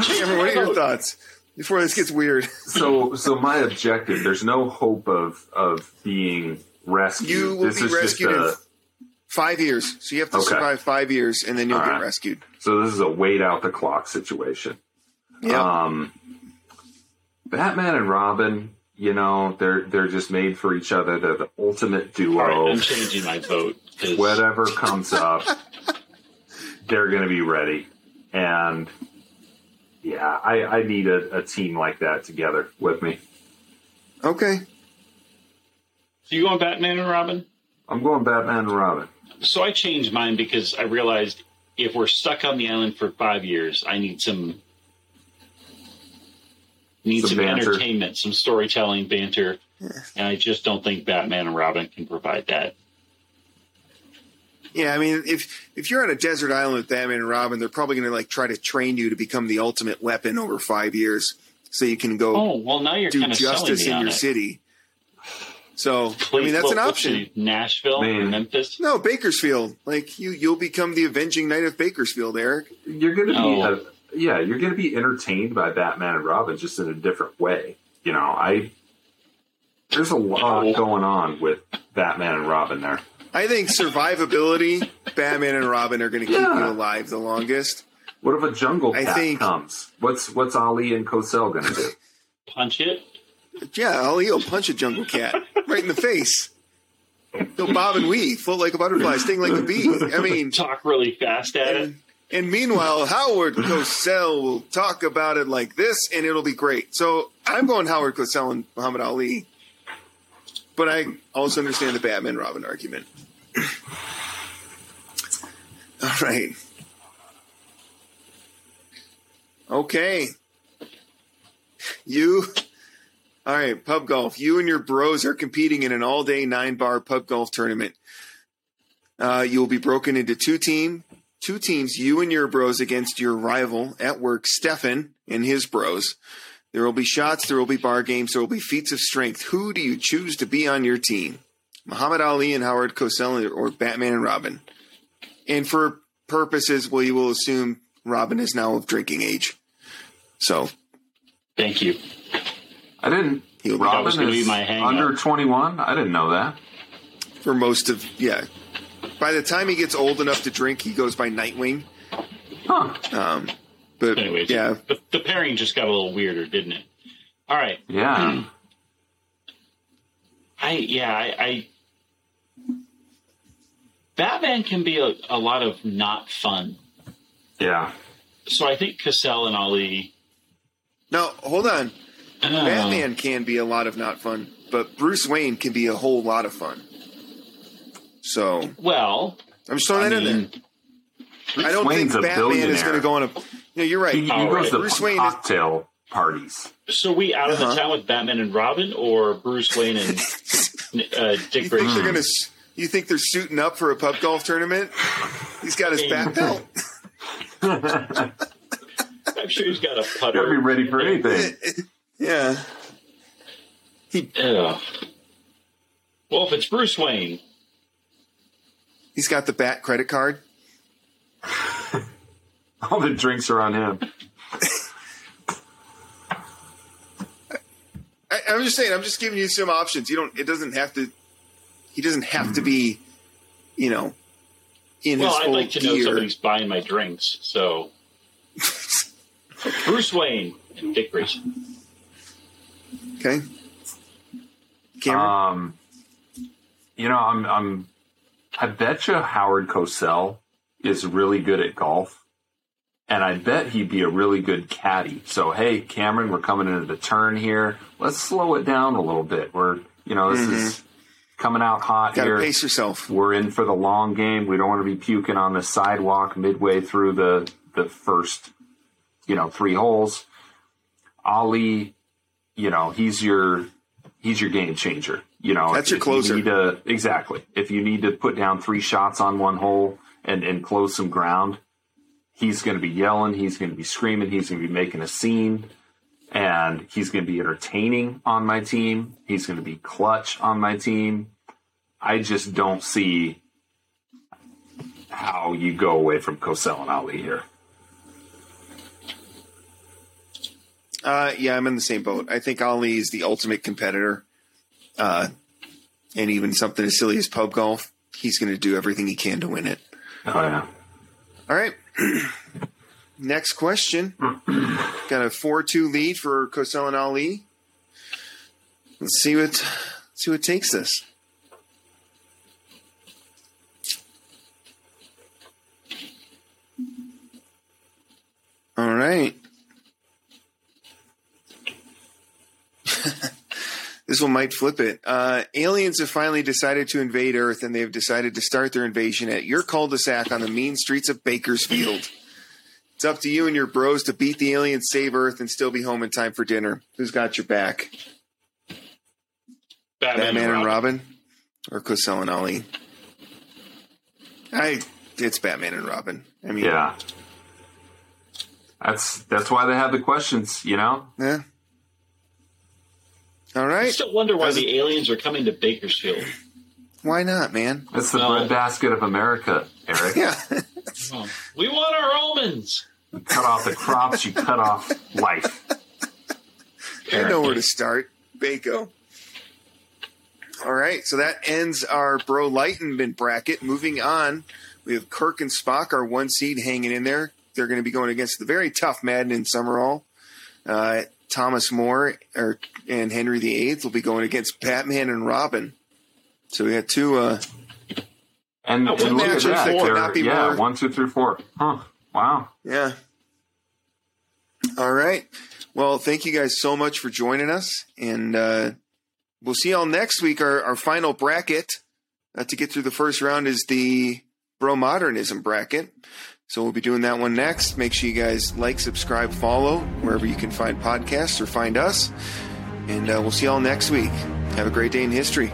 Cameron, what are your thoughts before this gets weird? *laughs* so so my objective there's no hope of of being rescued You will this be is rescued just in five years, so you have to Okay. survive five years, and then you'll All get right. rescued. so this is a wait out the clock situation Yeah, um batman and robin you know they're they're just made for each other they're the ultimate all right, duo I'm changing my vote. whatever comes up *laughs* they're going to be ready and yeah i i need a, a team like that together with me okay. So you going Batman and Robin? i'm going batman and robin So I changed mine because I realized if we're stuck on the island for five years, I need some need Some some, entertainment, some storytelling, banter, and I just don't think Batman and Robin can provide that. Yeah, I mean, if if you're on a desert island with Batman and Robin, they're probably going to like try to train you to become the ultimate weapon over five years, so you can go Oh well, now you're do kind of selling justice in your it. city. So, I mean, that's What- an option. Nashville, Man. Memphis. No, Bakersfield. Like you, you'll become the avenging knight of Bakersfield, Eric. you're going to be No. uh yeah you're going to be entertained by batman and robin just in a different way you know i there's a lot No. going on with batman and robin there I think survivability, Batman and Robin are going to keep Yeah. you alive the longest. what if a jungle I cat think- comes what's what's ali and cosell going to do Punch it. Yeah, Ali will punch a jungle cat right in the face. He'll bob and weave, float like a butterfly, sting like a bee. I mean, Talk really fast at it. and, and meanwhile, Howard Cosell will talk about it like this, and it'll be great. So I'm going Howard Cosell and Muhammad Ali, but I also understand the Batman Robin argument. *clears throat* All right. Okay. You. All right, pub golf. You and your bros are competing in an all day nine bar pub golf tournament. Uh, you will be broken into two team, two teams. You and your bros against your rival at work, Stefan and his bros. There will be shots. There will be bar games. There will be feats of strength. Who do you choose to be on your team? Muhammad Ali and Howard Cosell, or Batman and Robin? And for purposes, well, you will assume Robin is now of drinking age. So Thank you. i didn't He'll robin was gonna be is my under 21 i didn't know that for most of yeah. By the time he gets old enough to drink, he goes by Nightwing. huh Um, but Anyways, yeah, the, the pairing just got a little weirder, didn't it? All right. yeah I yeah, I, I Batman can be a, a lot of not fun. yeah So I think Cosell and Ali. no, hold on. uh, Batman can be a lot of not fun, but Bruce Wayne can be a whole lot of fun. So Well, I'm just throwing I that in mean, there. I don't Wayne's think a Batman is going to go on a. You know, you're right. he, he goes right. to Bruce Wayne is- cocktail parties so we out of Uh-huh. the town with Batman and Robin, or Bruce Wayne and *laughs* uh, Dick You they're Grayson? going to? You think they're suiting up for a pub golf tournament? He's got his bat belt. *laughs* I'm sure he's got a putter. gotta be ready for anything *laughs* yeah. He. Ugh. Well, if it's Bruce Wayne, He's got the bat credit card. *laughs* All the drinks are on him. I, I'm just saying. I'm just giving you some options. You don't. It doesn't have to. He doesn't have to be. You know. In well, his I'd full like to know somebody's buying my drinks. So, *laughs* Bruce Wayne and Dick Grayson. Okay. Cameron. Um, you know, I'm, I'm, I bet you Howard Cosell is really good at golf, and I bet he'd be a really good caddy. So, hey, Cameron, we're coming into the turn here. Let's slow it down a little bit. We're, you know, this is coming out hot here. pace yourself. We're in for the long game. We don't want to be puking on the sidewalk midway through the the first, you know, three holes. Ali, you know, he's your he's your game changer. You know, That's your if closer. You need to, exactly. If you need to put down three shots on one hole and and close some ground, he's going to be yelling. He's going to be screaming. He's going to be making a scene. And he's going to be entertaining on my team. He's going to be clutch on my team. I just don't see how you go away from Cosell and Ali here. Uh, yeah, I'm in the same boat. I think Ali is the ultimate competitor. Uh, and even something as silly as pub golf, he's going to do everything he can to win it. Oh yeah. All right. *clears throat* Next question. *clears throat* Got a 4 2 lead for Cosell and Ali. Let's see what, see what takes this. All right. *laughs* this one might flip it. Uh, aliens have finally decided to invade Earth, and they have decided to start their invasion at your cul-de-sac on the mean streets of Bakersfield. It's up to you and your bros to beat the aliens, save Earth, and still be home in time for dinner. Who's got your back? Batman, Batman and Robin, or Cosell and Ali? I. It's Batman and Robin. I mean, Yeah. That's that's why they have the questions, you know? yeah. All right. I still wonder why Does- the aliens are coming to Bakersfield. Why not, man? It's the Well- breadbasket of America, Eric. Yeah. Oh, we want our almonds. You cut off the crops, you cut off life. I know where to start. Bako. All right, so that ends our Bro Lightenman bracket. Moving on, we have Kirk and Spock, our one seed, hanging in there. They're going to be going against the very tough Madden and Summerall. Uh, Thomas More or, and Henry VIII will be going against Batman and Robin. So we got two. Uh, And, Oh, and at that. that could not be yeah, more- one, two, three, four. Huh. Wow. yeah. All right. Well, thank you guys so much for joining us, and uh, we'll see y'all next week. Our, our final bracket uh, to get through the first round is the Bro Modernism bracket. So we'll be doing that one next. Make sure you guys like, subscribe, follow wherever you can find podcasts or find us. And uh, we'll see y'all next week. Have a great day in history.